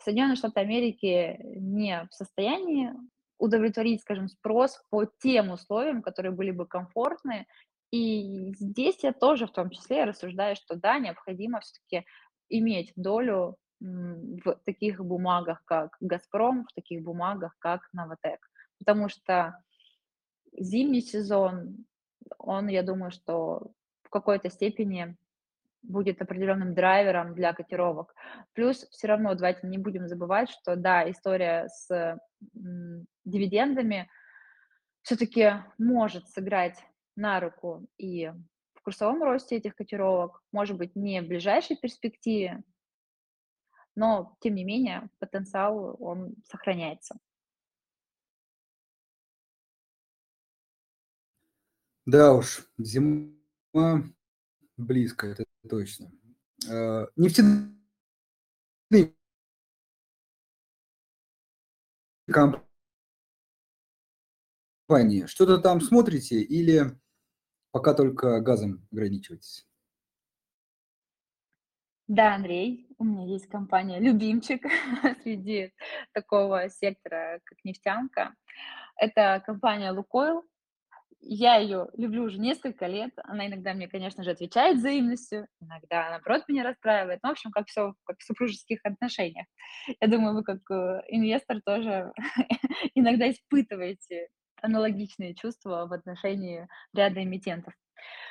Соединенные Штаты Америки не в состоянии удовлетворить, скажем, спрос по тем условиям, которые были бы комфортны. И здесь я тоже в том числе рассуждаю, что да, необходимо все-таки иметь долю в таких бумагах, как «Газпром», в таких бумагах, как «Новотек». Потому что зимний сезон, он, я думаю, что в какой-то степени будет определенным драйвером для котировок. Плюс все равно давайте не будем забывать, что да, история с дивидендами все-таки может сыграть на руку и в курсовом росте этих котировок, может быть, не в ближайшей перспективе, но тем не менее потенциал, он сохраняется. Да уж, зима близко, это точно. Э, нефтяные компании, что-то там смотрите или пока только газом ограничиваетесь? Да, Андрей, у меня есть компания любимчик среди такого сектора, как нефтянка. Это компания «Лукойл». Я ее люблю уже несколько лет. Она иногда мне, конечно же, отвечает взаимностью, иногда, наоборот, меня расстраивает. Ну, в общем, как все как в супружеских отношениях. Я думаю, вы как э, инвестор тоже иногда испытываете аналогичные чувства в отношении ряда эмитентов.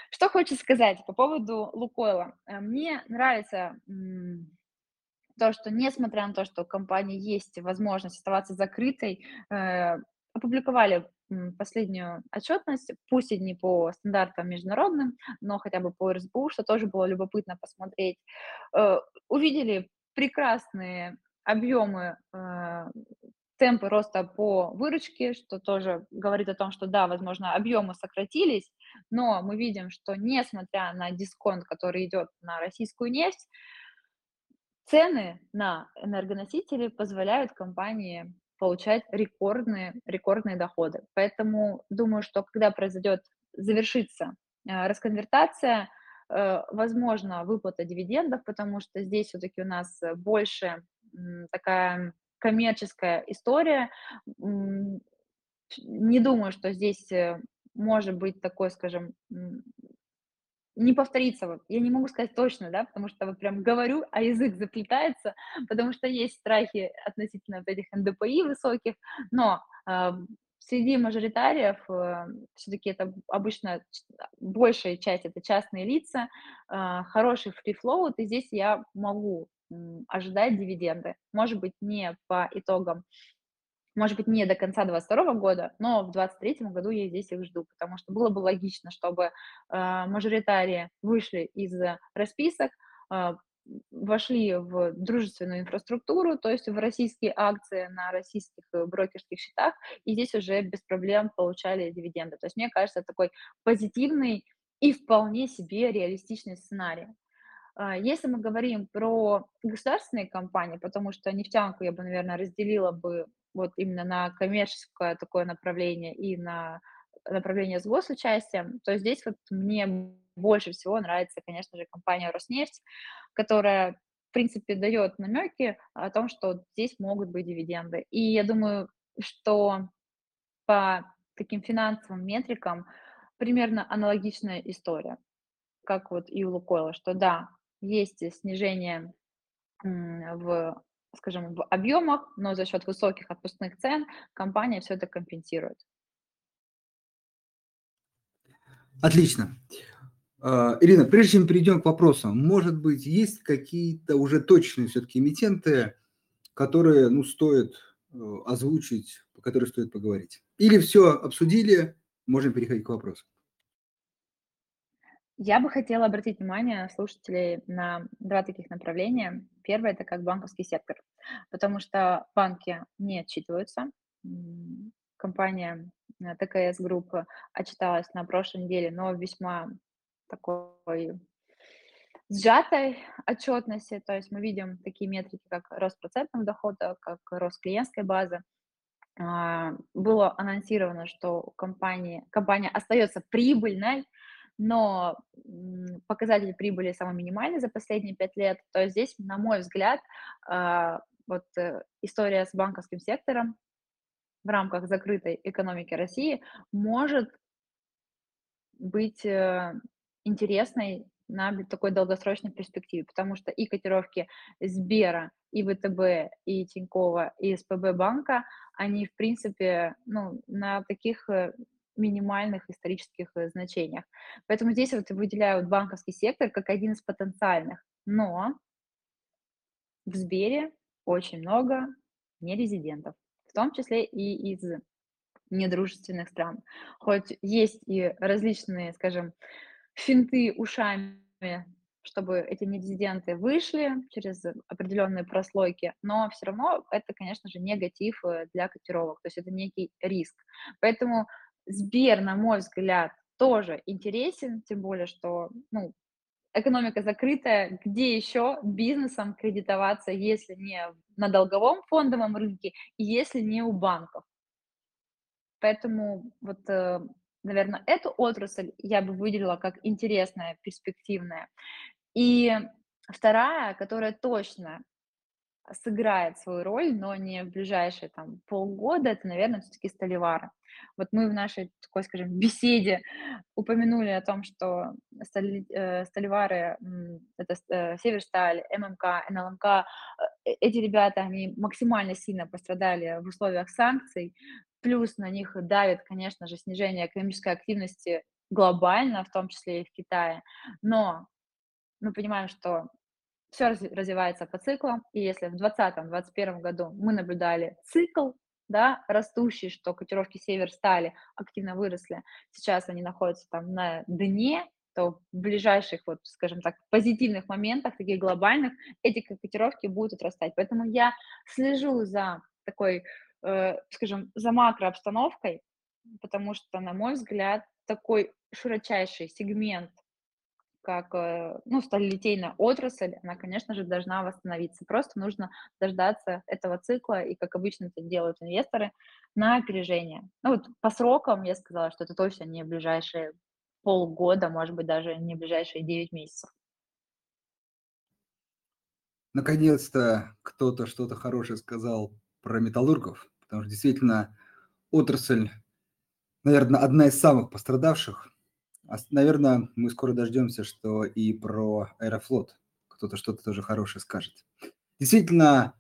Что хочется сказать по поводу Лукойла. Э, мне нравится то, что несмотря на то, что у компании есть возможность оставаться закрытой, э, опубликовали последнюю отчетность, пусть и не по стандартам международным, но хотя бы по РСБУ, что тоже было любопытно посмотреть. Э, увидели прекрасные объемы темпы роста по выручке, что тоже говорит о том, что да, возможно, объемы сократились, но мы видим, что несмотря на дисконт, который идет на российскую нефть, цены на энергоносители позволяют компании получать рекордные, рекордные доходы. Поэтому думаю, что когда произойдет, завершится э, расконвертация, э, возможна выплата дивидендов, потому что здесь все-таки у нас больше такая коммерческая история. Не думаю, что здесь э, может быть такой, скажем, не повторится. Вот. Я не могу сказать точно, да, потому что вот прям говорю, а язык заплетается, потому что есть страхи относительно вот этих НДПИ высоких, но а, среди мажоритариев э, все-таки это обычно большая часть это частные лица, а, хороший фрифлоут, и здесь я могу ожидать дивиденды. Может быть, не по итогам может быть, не до конца 22 года, но в 23 году я здесь их жду, потому что было бы логично, чтобы а, мажоритарии вышли из расписок, а, вошли в дружественную инфраструктуру, то есть в российские акции на российских э, брокерских счетах, и здесь уже без проблем получали дивиденды. То есть мне кажется, такой позитивный и вполне себе реалистичный сценарий. А, Если мы говорим про государственные компании, потому что нефтянку я бы, наверное, разделила бы вот именно на коммерческое такое направление и на направление с госучастием, то здесь вот мне больше всего нравится, конечно же, компания Роснефть, которая, в принципе, дает намеки о том, что здесь могут быть дивиденды. И я думаю, что по таким финансовым метрикам примерно аналогичная история как вот и у "Лукойла", что да, есть снижение, в, скажем, в объемах, но за счет высоких отпускных цен компания все это компенсирует. Отлично. А, Ирина, прежде чем перейдем к вопросам, может быть, есть какие-то уже точные все-таки эмитенты, которые, ну, стоит э, озвучить, по которым стоит поговорить? Или все обсудили, можем переходить к вопросам? Я бы хотела обратить внимание слушателей на 2 таких направления. Первое- это как банковский сектор, потому что банки не отчитываются. Компания, э, ТКС Групп отчиталась на прошлой неделе, но весьма такой сжатой отчетности. То есть мы видим такие метрики, как рост процентного дохода, как рост клиентской базы. А, было анонсировано, что у компании компания остается прибыльной, но, показатель прибыли самый минимальный за последние 5 лет. То здесь, на мой взгляд, а, вот, э, история с банковским сектором в рамках закрытой экономики России может быть, э, интересной на такой долгосрочной перспективе, потому что и котировки Сбера, и ВТБ, и Тинькова, и СПБ банка, они, в принципе, ну, на таких, э, минимальных исторических, э, значениях. Поэтому здесь вот выделяю банковский сектор как один из потенциальных. Но в Сбере очень много нерезидентов, в том числе и из недружественных стран. Хоть есть и различные, скажем, финты ушами, чтобы эти нерезиденты вышли через определенные прослойки, но все равно это, конечно же, негатив э, для котировок, то есть это некий риск. Поэтому Сбер, на мой взгляд, тоже интересен, тем более, что ну, экономика закрытая, где еще бизнесом кредитоваться, если не на долговом фондовом рынке если не у банков. Поэтому вот, наверное, эту отрасль я бы выделила как интересная, перспективная. И вторая, которая точно сыграет свою роль, но не в ближайшие там полгода, это, наверное, все-таки сталевары. Вот мы в нашей такой, скажем, беседе упомянули о том, что стали, э, сталевары, м, это э, Северсталь, ММК, НЛМК, э, эти ребята, они максимально сильно пострадали в условиях санкций, плюс на них давит, конечно же, снижение экономической активности глобально, в том числе и в Китае. Но мы понимаем, что все развивается по циклам, и если в 2020-2021 году мы наблюдали цикл, да, растущий, что котировки север стали активно выросли, сейчас они находятся там на дне, то в ближайших, вот, скажем так, позитивных моментах, таких глобальных, эти котировки будут отрастать. Поэтому я слежу за такой, э, скажем, за макрообстановкой, потому что, на мой взгляд, такой широчайший сегмент как, э, ну, сталелитейная отрасль, она, конечно же, должна восстановиться. Просто нужно дождаться этого цикла, и, как обычно это делают инвесторы, на опережение. Ну, вот по срокам я сказала, что это точно не ближайшие полгода, может быть, даже не ближайшие 9 месяцев. Наконец-то кто-то что-то хорошее сказал про металлургов, потому что действительно отрасль, наверное, одна из самых пострадавших. Наверное, мы скоро дождемся, что и про Аэрофлот кто-то что-то тоже хорошее скажет. Действительно,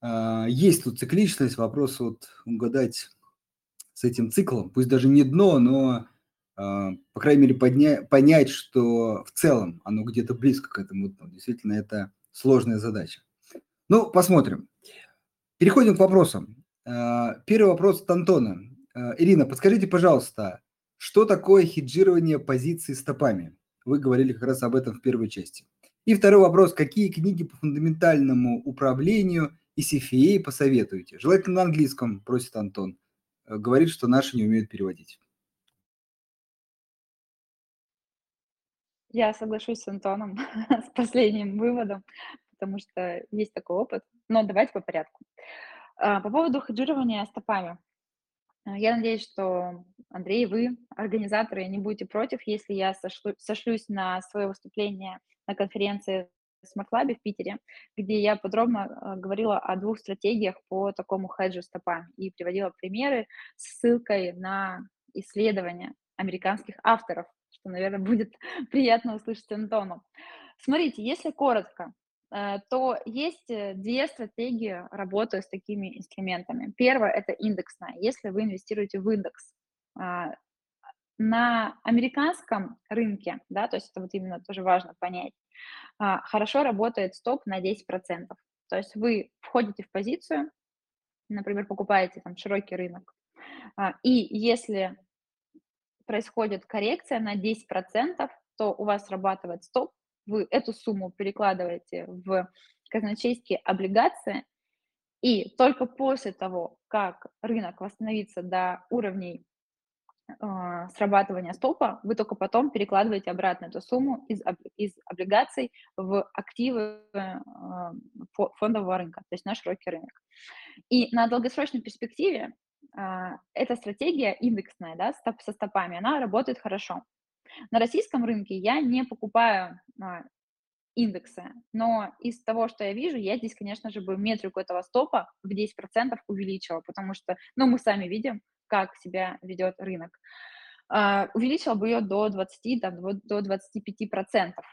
а, есть тут цикличность, вопрос вот угадать с этим циклом, пусть даже не дно, но, а, по крайней мере, подня... понять, что в целом оно где-то близко к этому дну. Действительно, это сложная задача. Ну, посмотрим. Переходим к вопросам. А, первый вопрос от Антона. Ирина, подскажите, пожалуйста, что такое хеджирование позиций стопами? Вы говорили как раз об этом в первой части. И второй вопрос. Какие книги по фундаментальному управлению и CFA посоветуете? Желательно на английском, просит Антон. Э, говорит, что наши не умеют переводить. Я соглашусь с Антоном, с последним выводом, потому что есть такой опыт. Но давайте по порядку. А, по поводу хеджирования стопами. А, я надеюсь, что Андрей, вы, организаторы, не будете против, если я сошлю, сошлюсь на свое выступление на конференции Smart Lab в Питере, где я подробно э, говорила о двух стратегиях по такому хеджу стопам и приводила примеры с ссылкой на исследования американских авторов, что, наверное, будет приятно услышать Антону. Смотрите, если коротко, э, то есть э, две стратегии работы с такими инструментами. Первое – это индексная. Если вы инвестируете в индекс, на американском рынке, да, то есть это вот именно тоже важно понять, а, хорошо работает стоп на 10%. То есть вы входите в позицию, например, покупаете там широкий рынок, а, и если происходит коррекция на 10%, то у вас срабатывает стоп, вы эту сумму перекладываете в казначейские облигации, и только после того, как рынок восстановится до уровней а, срабатывания стопа, вы только потом перекладываете обратно эту сумму из, из облигаций в активы а, фондового рынка, то есть на широкий рынок. И на долгосрочной перспективе а, эта стратегия индексная, да, со стопами, она работает хорошо. На российском рынке я не покупаю индексы, но из того, что я вижу, я здесь, конечно же, бы метрику этого стопа в 10% увеличила, потому что, ну, мы сами видим, как себя ведет рынок. Uh, увеличила бы ее до 20, там, до 25 процентов.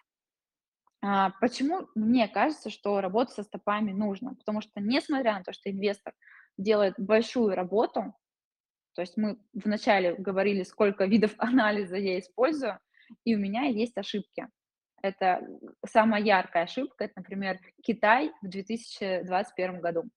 Uh, почему мне кажется, что работа со стопами нужно? Потому что, несмотря на то, что инвестор делает большую работу, то есть мы вначале говорили, сколько видов анализа я использую, и у меня есть ошибки. Это самая яркая ошибка, это, например, Китай в 2021 году.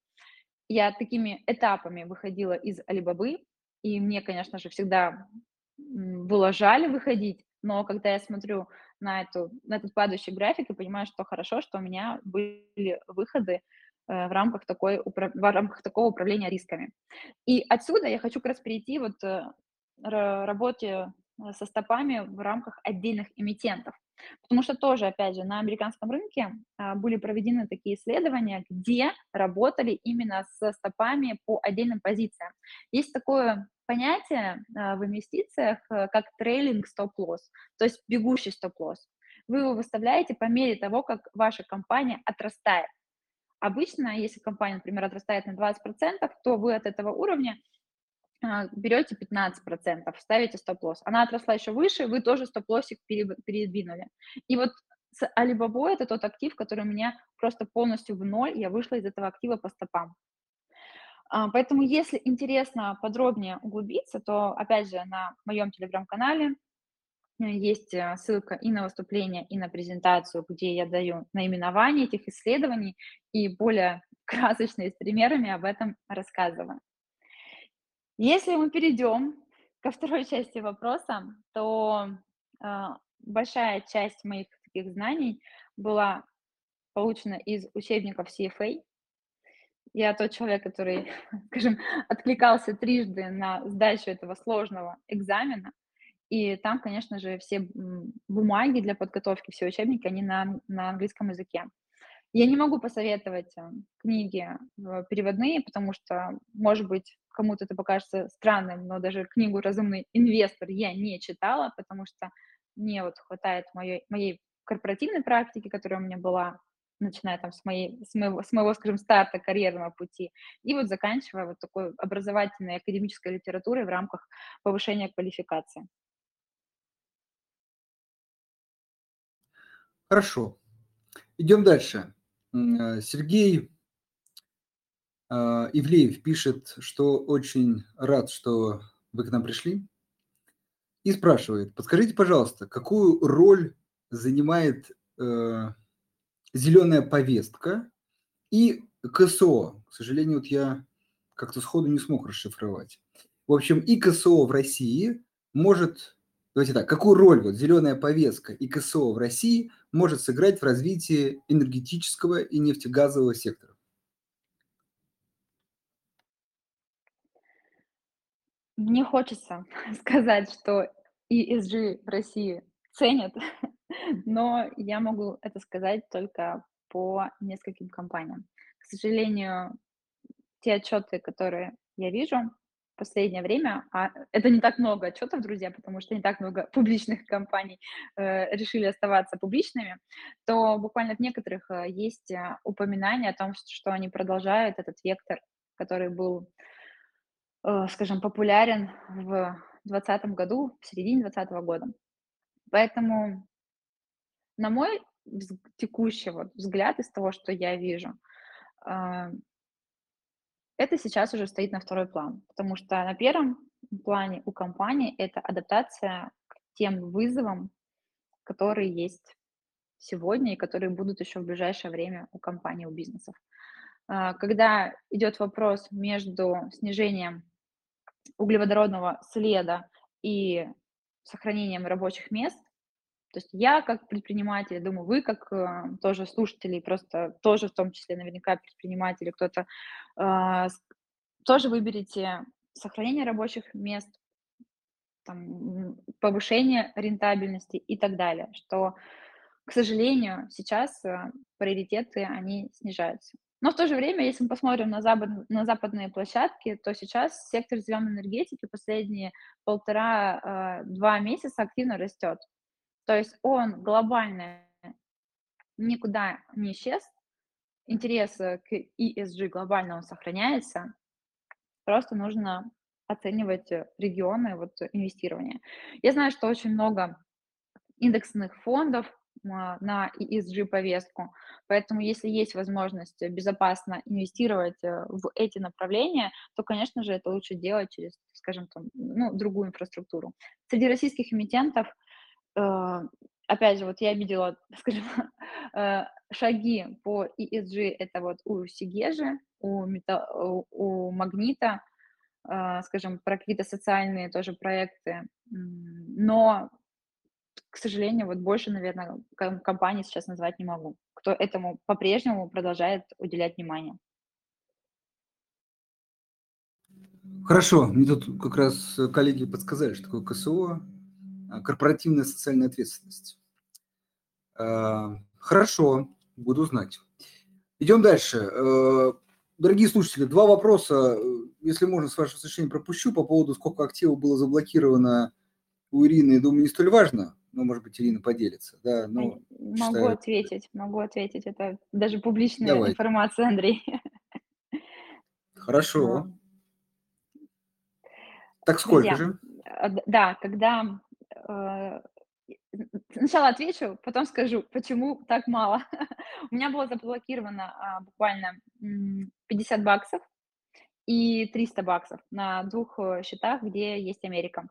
Я такими этапами выходила из Алибабы, и мне, конечно же, всегда было жаль выходить, но когда я смотрю на, эту, на этот падающий график и понимаю, что хорошо, что у меня были выходы э, в рамках, такой, в рамках такого управления рисками. И отсюда я хочу как раз перейти вот э, работе э, со стопами в рамках отдельных эмитентов. Потому что тоже, опять же, на американском рынке а, были проведены такие исследования, где работали именно с стопами по отдельным позициям. Есть такое понятие а, в инвестициях, э, как трейлинг стоп-лосс, то есть бегущий стоп-лосс. Вы его выставляете по мере того, как ваша компания отрастает. Обычно, если компания, например, отрастает на 20%, то вы от этого уровня а, берете 15%, ставите стоп-лосс. Она отросла еще выше, вы тоже стоп-лоссик передвинули. И вот с Alibaba это тот актив, который у меня просто полностью в ноль, я вышла из этого актива по стопам. А, поэтому, если интересно подробнее углубиться, то, опять же, на моем телеграм-канале э, есть э, ссылка и на выступление, и на презентацию, где я даю наименование этих исследований и более красочные с примерами об этом рассказываю. Если мы перейдем ко второй части вопроса, то э, большая часть моих таких знаний была получена из учебников CFA. Я тот человек, который, скажем, откликался трижды на сдачу этого сложного экзамена. И там, конечно же, все бумаги для подготовки, все учебники, они на, на английском языке. Я не могу посоветовать э, книги э, переводные, потому что, может быть, кому-то это покажется странным, но даже книгу "Разумный инвестор" я не читала, потому что мне вот хватает моей моей корпоративной практики, которая у меня была, начиная там с моей с моего с моего, скажем, старта карьерного пути, и вот заканчивая вот такой образовательной академической литературой в рамках повышения квалификации. Хорошо. Идем дальше. Э, Сергей а, Ивлеев пишет, что очень рад, что вы к нам пришли, и спрашивает: подскажите, пожалуйста, какую роль занимает э, зеленая повестка и КСО? К сожалению, вот я как-то сходу не смог расшифровать. В общем, и КСО в России может, давайте так, какую роль вот зеленая повестка и КСО в России может сыграть в развитии энергетического и нефтегазового сектора? Мне хочется сказать, что ESG в России ценят, но я могу это сказать только по нескольким компаниям. К сожалению, те отчеты, которые я вижу в последнее время, а это не так много отчетов, друзья, потому что не так много публичных компаний э, решили оставаться публичными, то буквально в некоторых э, есть э, упоминание о том, что, они продолжают этот вектор, который был э, скажем, популярен в двадцатом году, в середине двадцатого года. Поэтому, на мой текущий вот взгляд из того, что я вижу, а, это сейчас уже стоит на второй план, потому что на первом плане у компании это адаптация к тем вызовам, которые есть сегодня и которые будут еще в ближайшее время у компаний, у бизнесов. А, когда идет вопрос между снижением углеводородного следа и сохранением рабочих мест. То есть я как предприниматель, думаю, вы как э, тоже слушатели, просто тоже в том числе наверняка предприниматели, кто-то э, тоже выберете сохранение рабочих мест, там, повышение рентабельности и так далее, что, к сожалению, сейчас э, приоритеты, они снижаются. Но в то же время, если мы посмотрим на, запад, на западные площадки, то сейчас сектор зеленой энергетики последние полтора-два месяца активно растет. То есть он глобально никуда не исчез, интерес к ESG глобально он сохраняется, просто нужно оценивать регионы вот, инвестирования. Я знаю, что очень много индексных фондов а, на ESG-повестку. Поэтому, если есть возможность безопасно инвестировать э, в эти направления, то, конечно же, это лучше делать через, скажем, там, ну, другую инфраструктуру. Среди российских эмитентов, э, опять же, вот я видела, скажем, э, шаги по ESG, это вот у Сигежи, у, метал, у Магнита, скажем, про какие-то социальные тоже проекты, но к сожалению, вот больше, наверное, компаний сейчас назвать не могу, кто этому по-прежнему продолжает уделять внимание. Хорошо, мне тут как раз коллеги подсказали, что такое КСО, корпоративная социальная ответственность. А, хорошо, буду знать. Идем дальше. А, дорогие слушатели, два вопроса, если можно, с вашего разрешения пропущу по поводу, сколько активов было заблокировано у Ирины, думаю, не столь важно ну, может быть, Ирина поделится, да, ну, Могу считаю... ответить, могу ответить, это даже публичная Давай. информация, Андрей. Хорошо. Так сколько Друзья, же? Да, когда... Э, сначала отвечу, потом скажу, почему так мало. У меня было заблокировано а, буквально 50 баксов и 300 баксов на двух э, счетах, где есть Америка.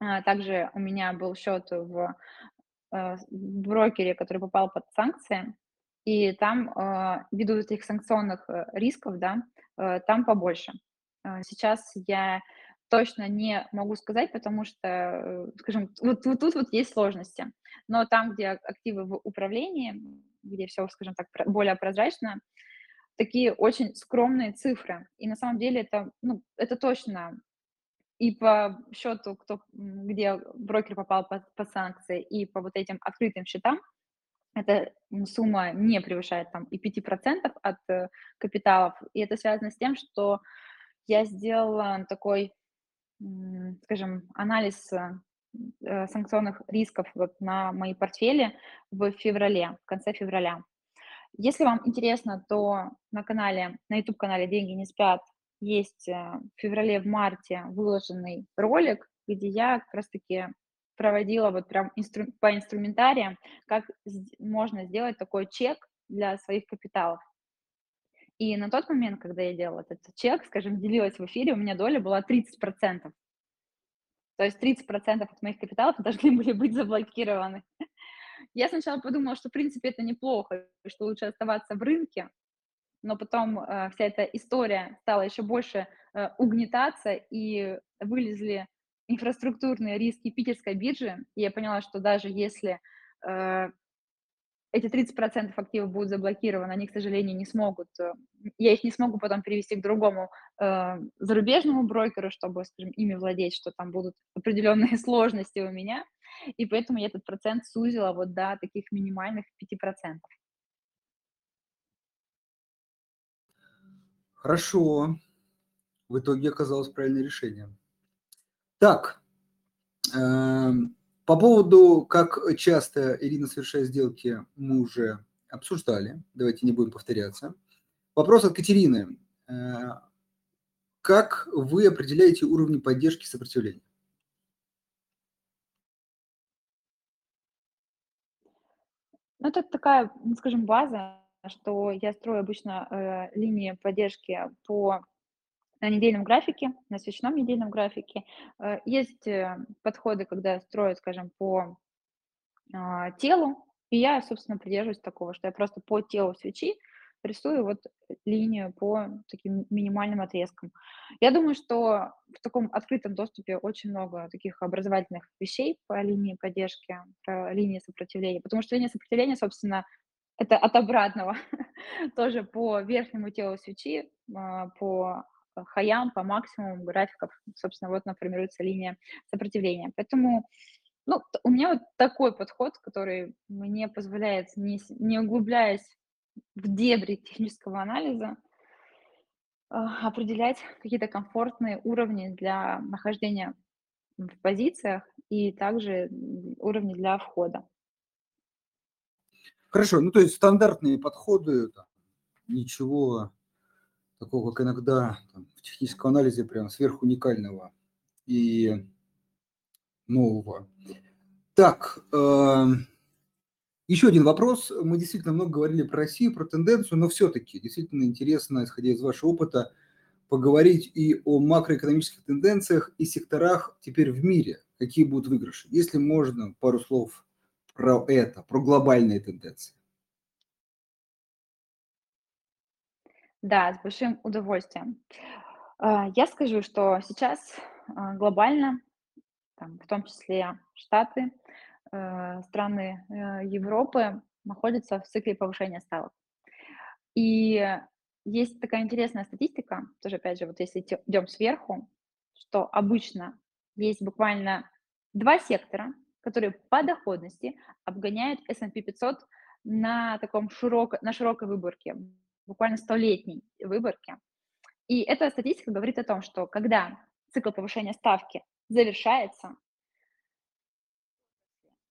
А, также у меня был счет в э, брокере, который попал под санкции, и там, ввиду этих санкционных рисков, да, там побольше. Сейчас я точно не могу сказать, потому что, скажем, вот, вот тут вот есть сложности. Но там, где активы в управлении, где все, скажем так, более прозрачно, такие очень скромные цифры. И на самом деле это, ну, это точно и по счету, кто, где брокер попал под, под санкции, и по вот этим открытым счетам, эта сумма не превышает там и 5% от э, капиталов. И это связано с тем, что я сделала такой, скажем, анализ, э, э, санкционных рисков вот на мои портфели в феврале, в конце февраля. Если вам интересно, то на канале, на YouTube-канале "Деньги не спят" есть, э, в феврале, в марте выложенный ролик, где я как раз таки проводила вот прям инстру по инструментариям, как можно сделать такой чек для своих капиталов. И на тот момент, когда я делала этот чек, скажем, делилась в эфире, у меня доля была 30%. То есть 30% от моих капиталов должны были быть заблокированы. Я сначала подумала, что, в принципе, это неплохо, что лучше оставаться в рынке, но потом, э, вся эта история стала еще больше, э, угнетаться, и вылезли инфраструктурные риски питерской биржи. И я поняла, что даже если, э, эти 30% активов будут заблокированы, они, к сожалению, не смогут, э, я их не смогу потом перевести к другому, э, зарубежному брокеру, чтобы, скажем, ими владеть, что там будут определенные сложности у меня. И поэтому я этот процент сузила вот до таких минимальных 5%. Хорошо. В итоге оказалось правильное решение. Так, эм, по поводу, как часто Ирина совершает сделки, мы уже обсуждали. Давайте не будем повторяться. Вопрос от Катерины. Э, как вы определяете уровни поддержки и сопротивления? Ну, это такая, ну, скажем, база, что я строю обычно, э, линии поддержки по на недельном графике, на свечном недельном графике. Э, есть, э, подходы, когда я строю, скажем, по, а, телу, и я, собственно, придерживаюсь такого, что я просто по телу свечи рисую вот линию по таким минимальным отрезкам. Я думаю, что в таком открытом доступе очень много таких образовательных вещей по линии поддержки, по линии сопротивления, потому что линия сопротивления, собственно, это от обратного, тоже по верхнему телу свечи, а, по хаям, по максимуму графиков, собственно, вот она формируется линия сопротивления. Поэтому, ну, у меня вот такой подход, который мне позволяет, не, не углубляясь в дебри технического анализа, а, определять какие-то комфортные уровни для нахождения в позициях и также уровни для входа. Хорошо, ну то есть стандартные подходы, ничего такого, как иногда там, в техническом анализе прям сверхуникального и нового. Так, эм, еще один вопрос. Мы действительно много говорили про Россию, про тенденцию, но все-таки действительно интересно, исходя из вашего опыта, поговорить и о макроэкономических тенденциях и секторах теперь в мире. Какие будут выигрыши? Если можно, пару слов про это, про глобальные тенденции. Да, с большим удовольствием. А, Я скажу, что сейчас а, глобально, там, в том числе Штаты, э, страны э, Европы находятся в цикле повышения ставок. И есть такая интересная статистика, тоже опять же, вот если идем сверху, что обычно есть буквально два сектора, которые по доходности обгоняют S&P 500 на таком широко, на широкой выборке, буквально столетней выборке. И эта статистика говорит о том, что когда цикл повышения ставки завершается,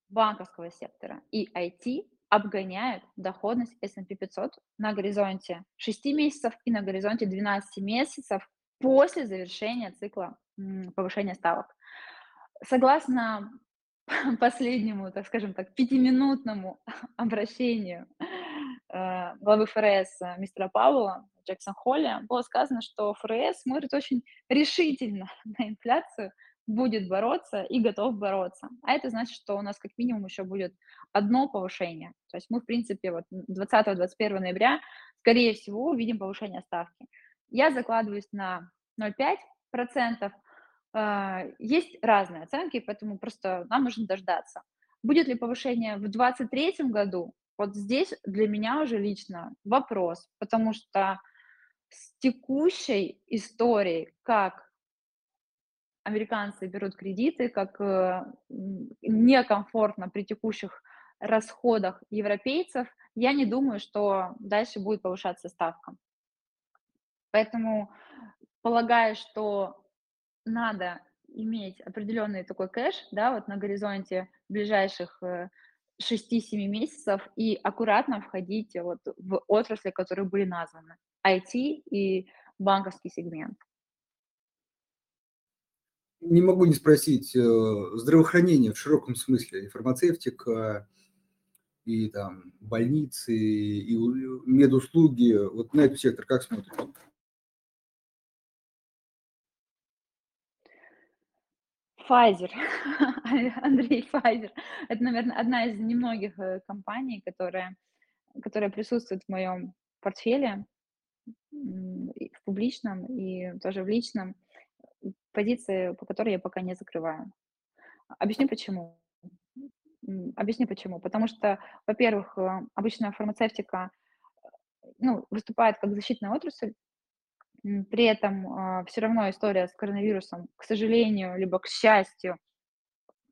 банковского сектора и IT обгоняют доходность S&P 500 на горизонте 6 месяцев и на горизонте 12 месяцев после завершения цикла повышения ставок. Согласно последнему, так скажем так, пятиминутному обращению главы ФРС э, мистера Пауэлла Джексон Холли было сказано, что ФРС смотрит очень решительно на инфляцию, будет бороться и готов бороться. А это значит, что у нас как минимум еще будет одно повышение. То есть мы, в принципе, вот 20-21 ноября, скорее всего, увидим повышение ставки. Я закладываюсь на 0,5%. А, Есть разные оценки, поэтому просто нам нужно дождаться. Будет ли повышение в 2023 году? Вот здесь для меня уже лично вопрос, потому что с текущей историей, как американцы берут кредиты, как э, некомфортно при текущих расходах европейцев, я не думаю, что дальше будет повышаться ставка. Поэтому полагая, что надо иметь определенный такой кэш, да, вот на горизонте ближайших, э, 6-7 месяцев и аккуратно входить вот в отрасли, которые были названы: IT и банковский сегмент. Не могу не спросить, э, здравоохранение в широком смысле, фармацевтика, и там больницы, и медуслуги. Вот на этот сектор как смотрите? Pfizer, Андрей, Pfizer. Это, наверно, одна из немногих, э, компаний, которая которая присутствует в моем портфеле, в публичном, и тоже в личном. Позиции, по которой я пока не закрываю. Объясню почему. Объясню почему. Потому что, во-первых, э, обычно фармацевтика, э, ну, выступает как защитная отрасль, при этом, а, всё равно история с коронавирусом, к сожалению, либо к счастью,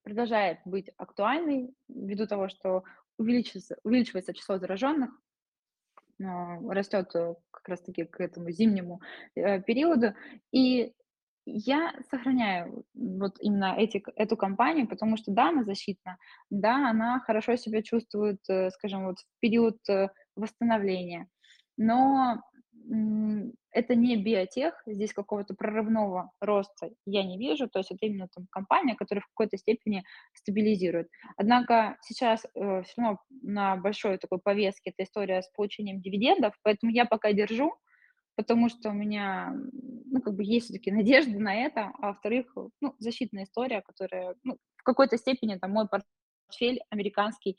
продолжает быть актуальной ввиду того, что увеличивается увеличивается число зараженных, а, растет, э, как раз таки к этому зимнему, э, периоду. И я сохраняю вот именно эти эту компанию, потому что, да, она защитна, да, она хорошо себя чувствует, э, скажем, вот в период, восстановления, но, это не биотех, здесь какого-то прорывного роста я не вижу, то есть это именно там компания, которая в какой-то степени стабилизирует. Однако сейчас, э, всё равно на большой такой повестке эта история с получением дивидендов, поэтому я пока держу, потому что у меня, ну, как бы есть всё-таки надежда на это, а во-вторых, ну, защитная история, которая, ну, в какой-то степени там мой портфель американский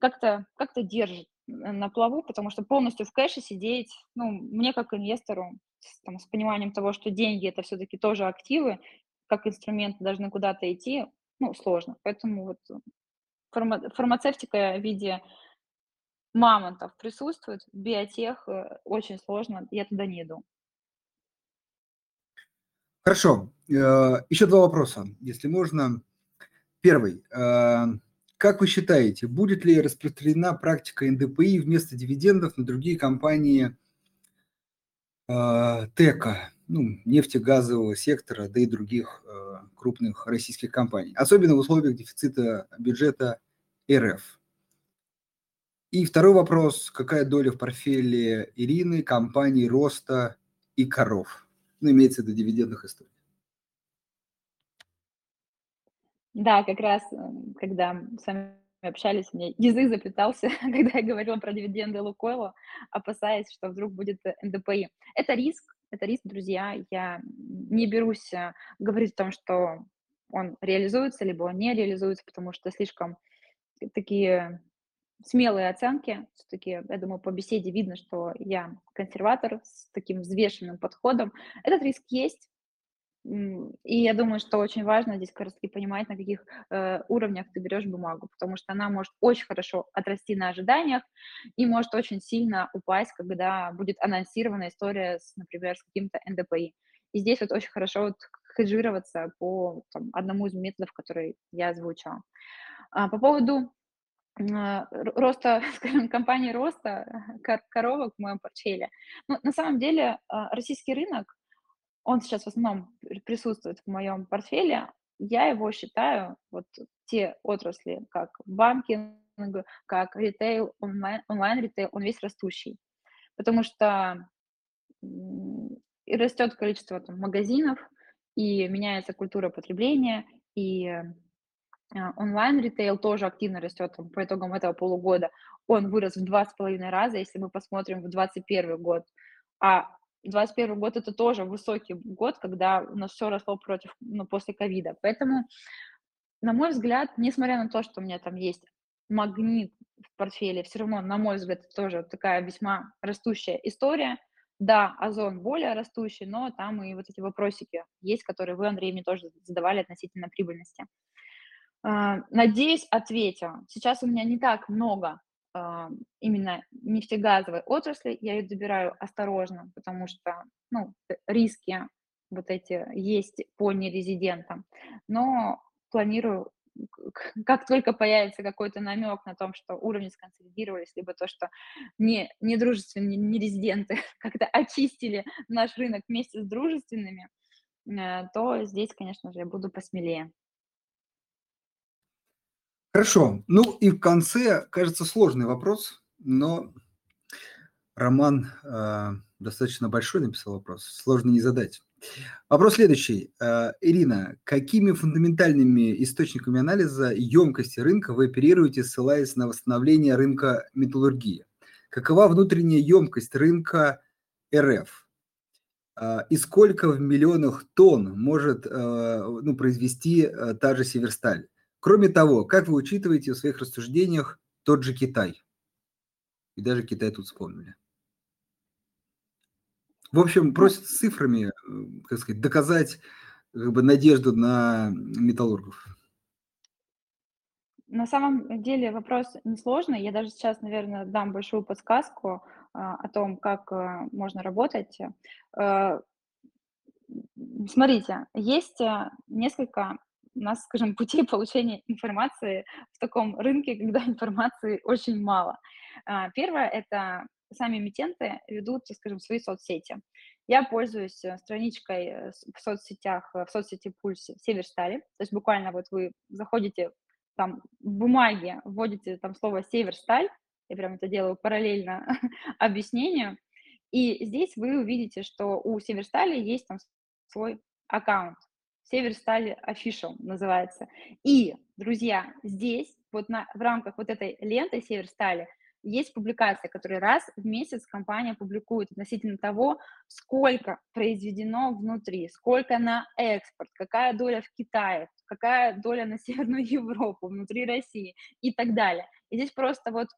как-то как-то держит н на плаву, потому что полностью в кэше сидеть, ну, мне как инвестору с там с пониманием того, что деньги- это всё-таки тоже активы, как инструменты должны куда-то идти, ну, сложно. Поэтому вот фарма фармацевтика в виде мамонтов присутствует, биотех, э, очень сложно, я туда не иду. Хорошо, э, еще 2 вопроса, если можно. 1: э, как вы считаете, будет ли распространена практика НДПИ вместо дивидендов на другие компании э, ТЭКа, ну, нефтегазового сектора, да и других, э, крупных российских компаний, особенно в условиях дефицита бюджета РФ? И 2 вопрос: какая доля в портфеле Ирины компаний роста и коров? Ну, имеется в виду дивидендных историй. Да, как раз, м, когда с вами общались, у меня язык заплетался, когда я говорила про дивиденды "Лукойла", опасаясь, что вдруг будет НДПИ. Это риск, это риск, друзья. Я не берусь, а, говорить о том, что он реализуется, либо он не реализуется, потому что слишком такие смелые оценки. Всё-таки, я думаю, по беседе видно, что я консерватор с таким взвешенным подходом. Этот риск есть. И я думаю, что очень важно здесь как раз таки понимать, на каких, э, уровнях ты берешь бумагу, потому что она может очень хорошо отрасти на ожиданиях и может очень сильно упасть, когда будет анонсирована история с, например, с каким-то НДПИ. И здесь вот очень хорошо вот хеджироваться по там одному из методов, который я озвучила. А по поводу, а, ро роста, скажем, компании роста ко коровок в моем портфеле. Ну, на самом деле, а, российский рынок, он сейчас в основном пр присутствует в моем портфеле. Я его считаю, вот те отрасли, как банкинг, как ритейл, онлайн онлайн-ритейл, он весь растущий. Потому что, и растет количество там магазинов, и меняется культура потребления, и, а, онлайн-ритейл тоже активно растет там по итогам этого полугода. Он вырос в 2,5 раза, если мы посмотрим в 21 год. А 21 год- это тоже высокий год, когда у нас всё росло против ну, после ковида. Поэтому, на мой взгляд, несмотря на то, что у меня там есть Магнит в портфеле, всё равно, на мой взгляд, это тоже такая весьма растущая история. Да, Озон более растущий, но там и вот эти вопросики есть, которые вы, Андрей, мне тоже задавали относительно прибыльности. А, надеюсь, ответила. Сейчас у меня не так много, именно нефтегазовой отрасли, я её добираю осторожно, потому что, ну, э, риски вот эти есть по нерезидентам, но планирую как только появится какой-то намек на том, что уровни сконсолидировались, либо то, что не недружественные нерезиденты как-то очистили наш рынок вместе с дружественными, э, то здесь, конечно же, я буду посмелее. Хорошо. Ну и в конце, кажется, сложный вопрос, но Роман э, достаточно большой написал вопрос, сложно не задать. Вопрос следующий. Э, Ирина, какими фундаментальными источниками анализа емкости рынка вы оперируете, ссылаясь на восстановление рынка металлургии? Какова внутренняя емкость рынка РФ? Э, и сколько в миллионах тонн может э, ну, произвести та же Северсталь? Кроме того, как вы учитываете в своих рассуждениях тот же Китай? И даже Китай тут вспомнили. В общем, просят с цифрами, э, как сказать, доказать как бы надежду на металлургов. На самом деле вопрос несложный. Я даже сейчас, наверное, дам большую подсказку а, о том, как а, можно работать. Смотрите, есть несколько у нас, скажем, путей получения информации в таком рынке, когда информации очень мало. А, первое– это сами эмитенты ведут, скажем, свои соцсети. Я пользуюсь э, страничкой э, в соцсетях, э, в соцсети Пульсе Северстали. То есть буквально вот вы заходите там в бумаге, вводите там слово Северсталь, я прям это делаю параллельно объяснению, и здесь вы увидите, что у Северстали есть там свой аккаунт. Северсталь Official называется. И, друзья, здесь вот на, в рамках вот этой ленты Северстали есть публикация, которую раз в месяц компания публикует относительно того, сколько произведено внутри, сколько на экспорт, какая доля в Китае, какая доля на Северную Европу, внутри России и так далее. И здесь просто вот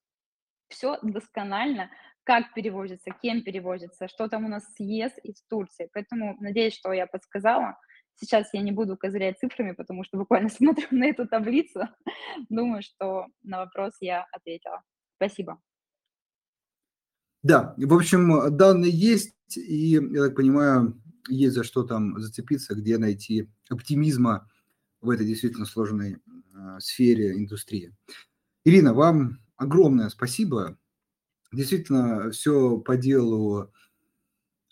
все досконально, как перевозится, кем перевозится, что там у нас с ЕС и с Турцией. Поэтому надеюсь, что я подсказала. Сейчас я не буду козырять цифрами, потому что буквально смотрю на эту таблицу. Думаю, что на вопрос я ответила. Спасибо. Да, в общем, данные есть, и, я так понимаю, есть за что там зацепиться, где найти оптимизма в этой действительно сложной э, сфере индустрии. Ирина, вам огромное спасибо. Действительно, все по делу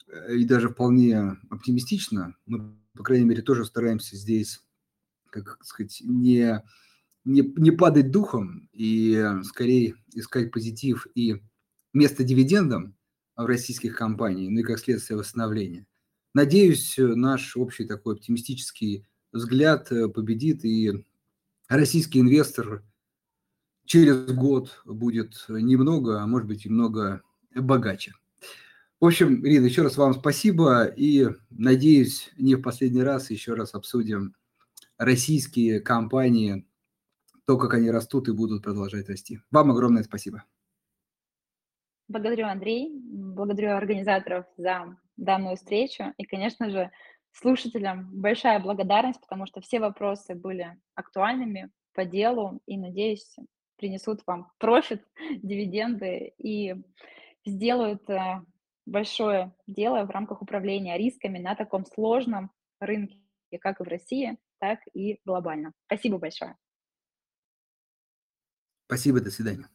э, и даже вполне оптимистично. Мы, по крайней мере, тоже стараемся здесь, как сказать, не не, не падать духом и э, скорее искать позитив и место дивидендам в российских компаниях, ну и как следствие восстановления. Надеюсь, наш общий такой оптимистический взгляд э, победит, и российский инвестор через год будет немного, а может быть и много богаче. В общем, Ирина, еще раз вам спасибо и надеюсь, не в последний раз еще раз обсудим российские компании, то, как они растут и будут продолжать расти. Вам огромное спасибо. Благодарю, Андрей, благодарю организаторов за данную встречу и, конечно же, слушателям большая благодарность, потому что все вопросы были актуальными по делу и, надеюсь, принесут вам профит, дивиденды и сделают э, большое дело в рамках управления рисками на таком сложном рынке, как и в России, так и глобально. Спасибо большое. Спасибо, до свидания.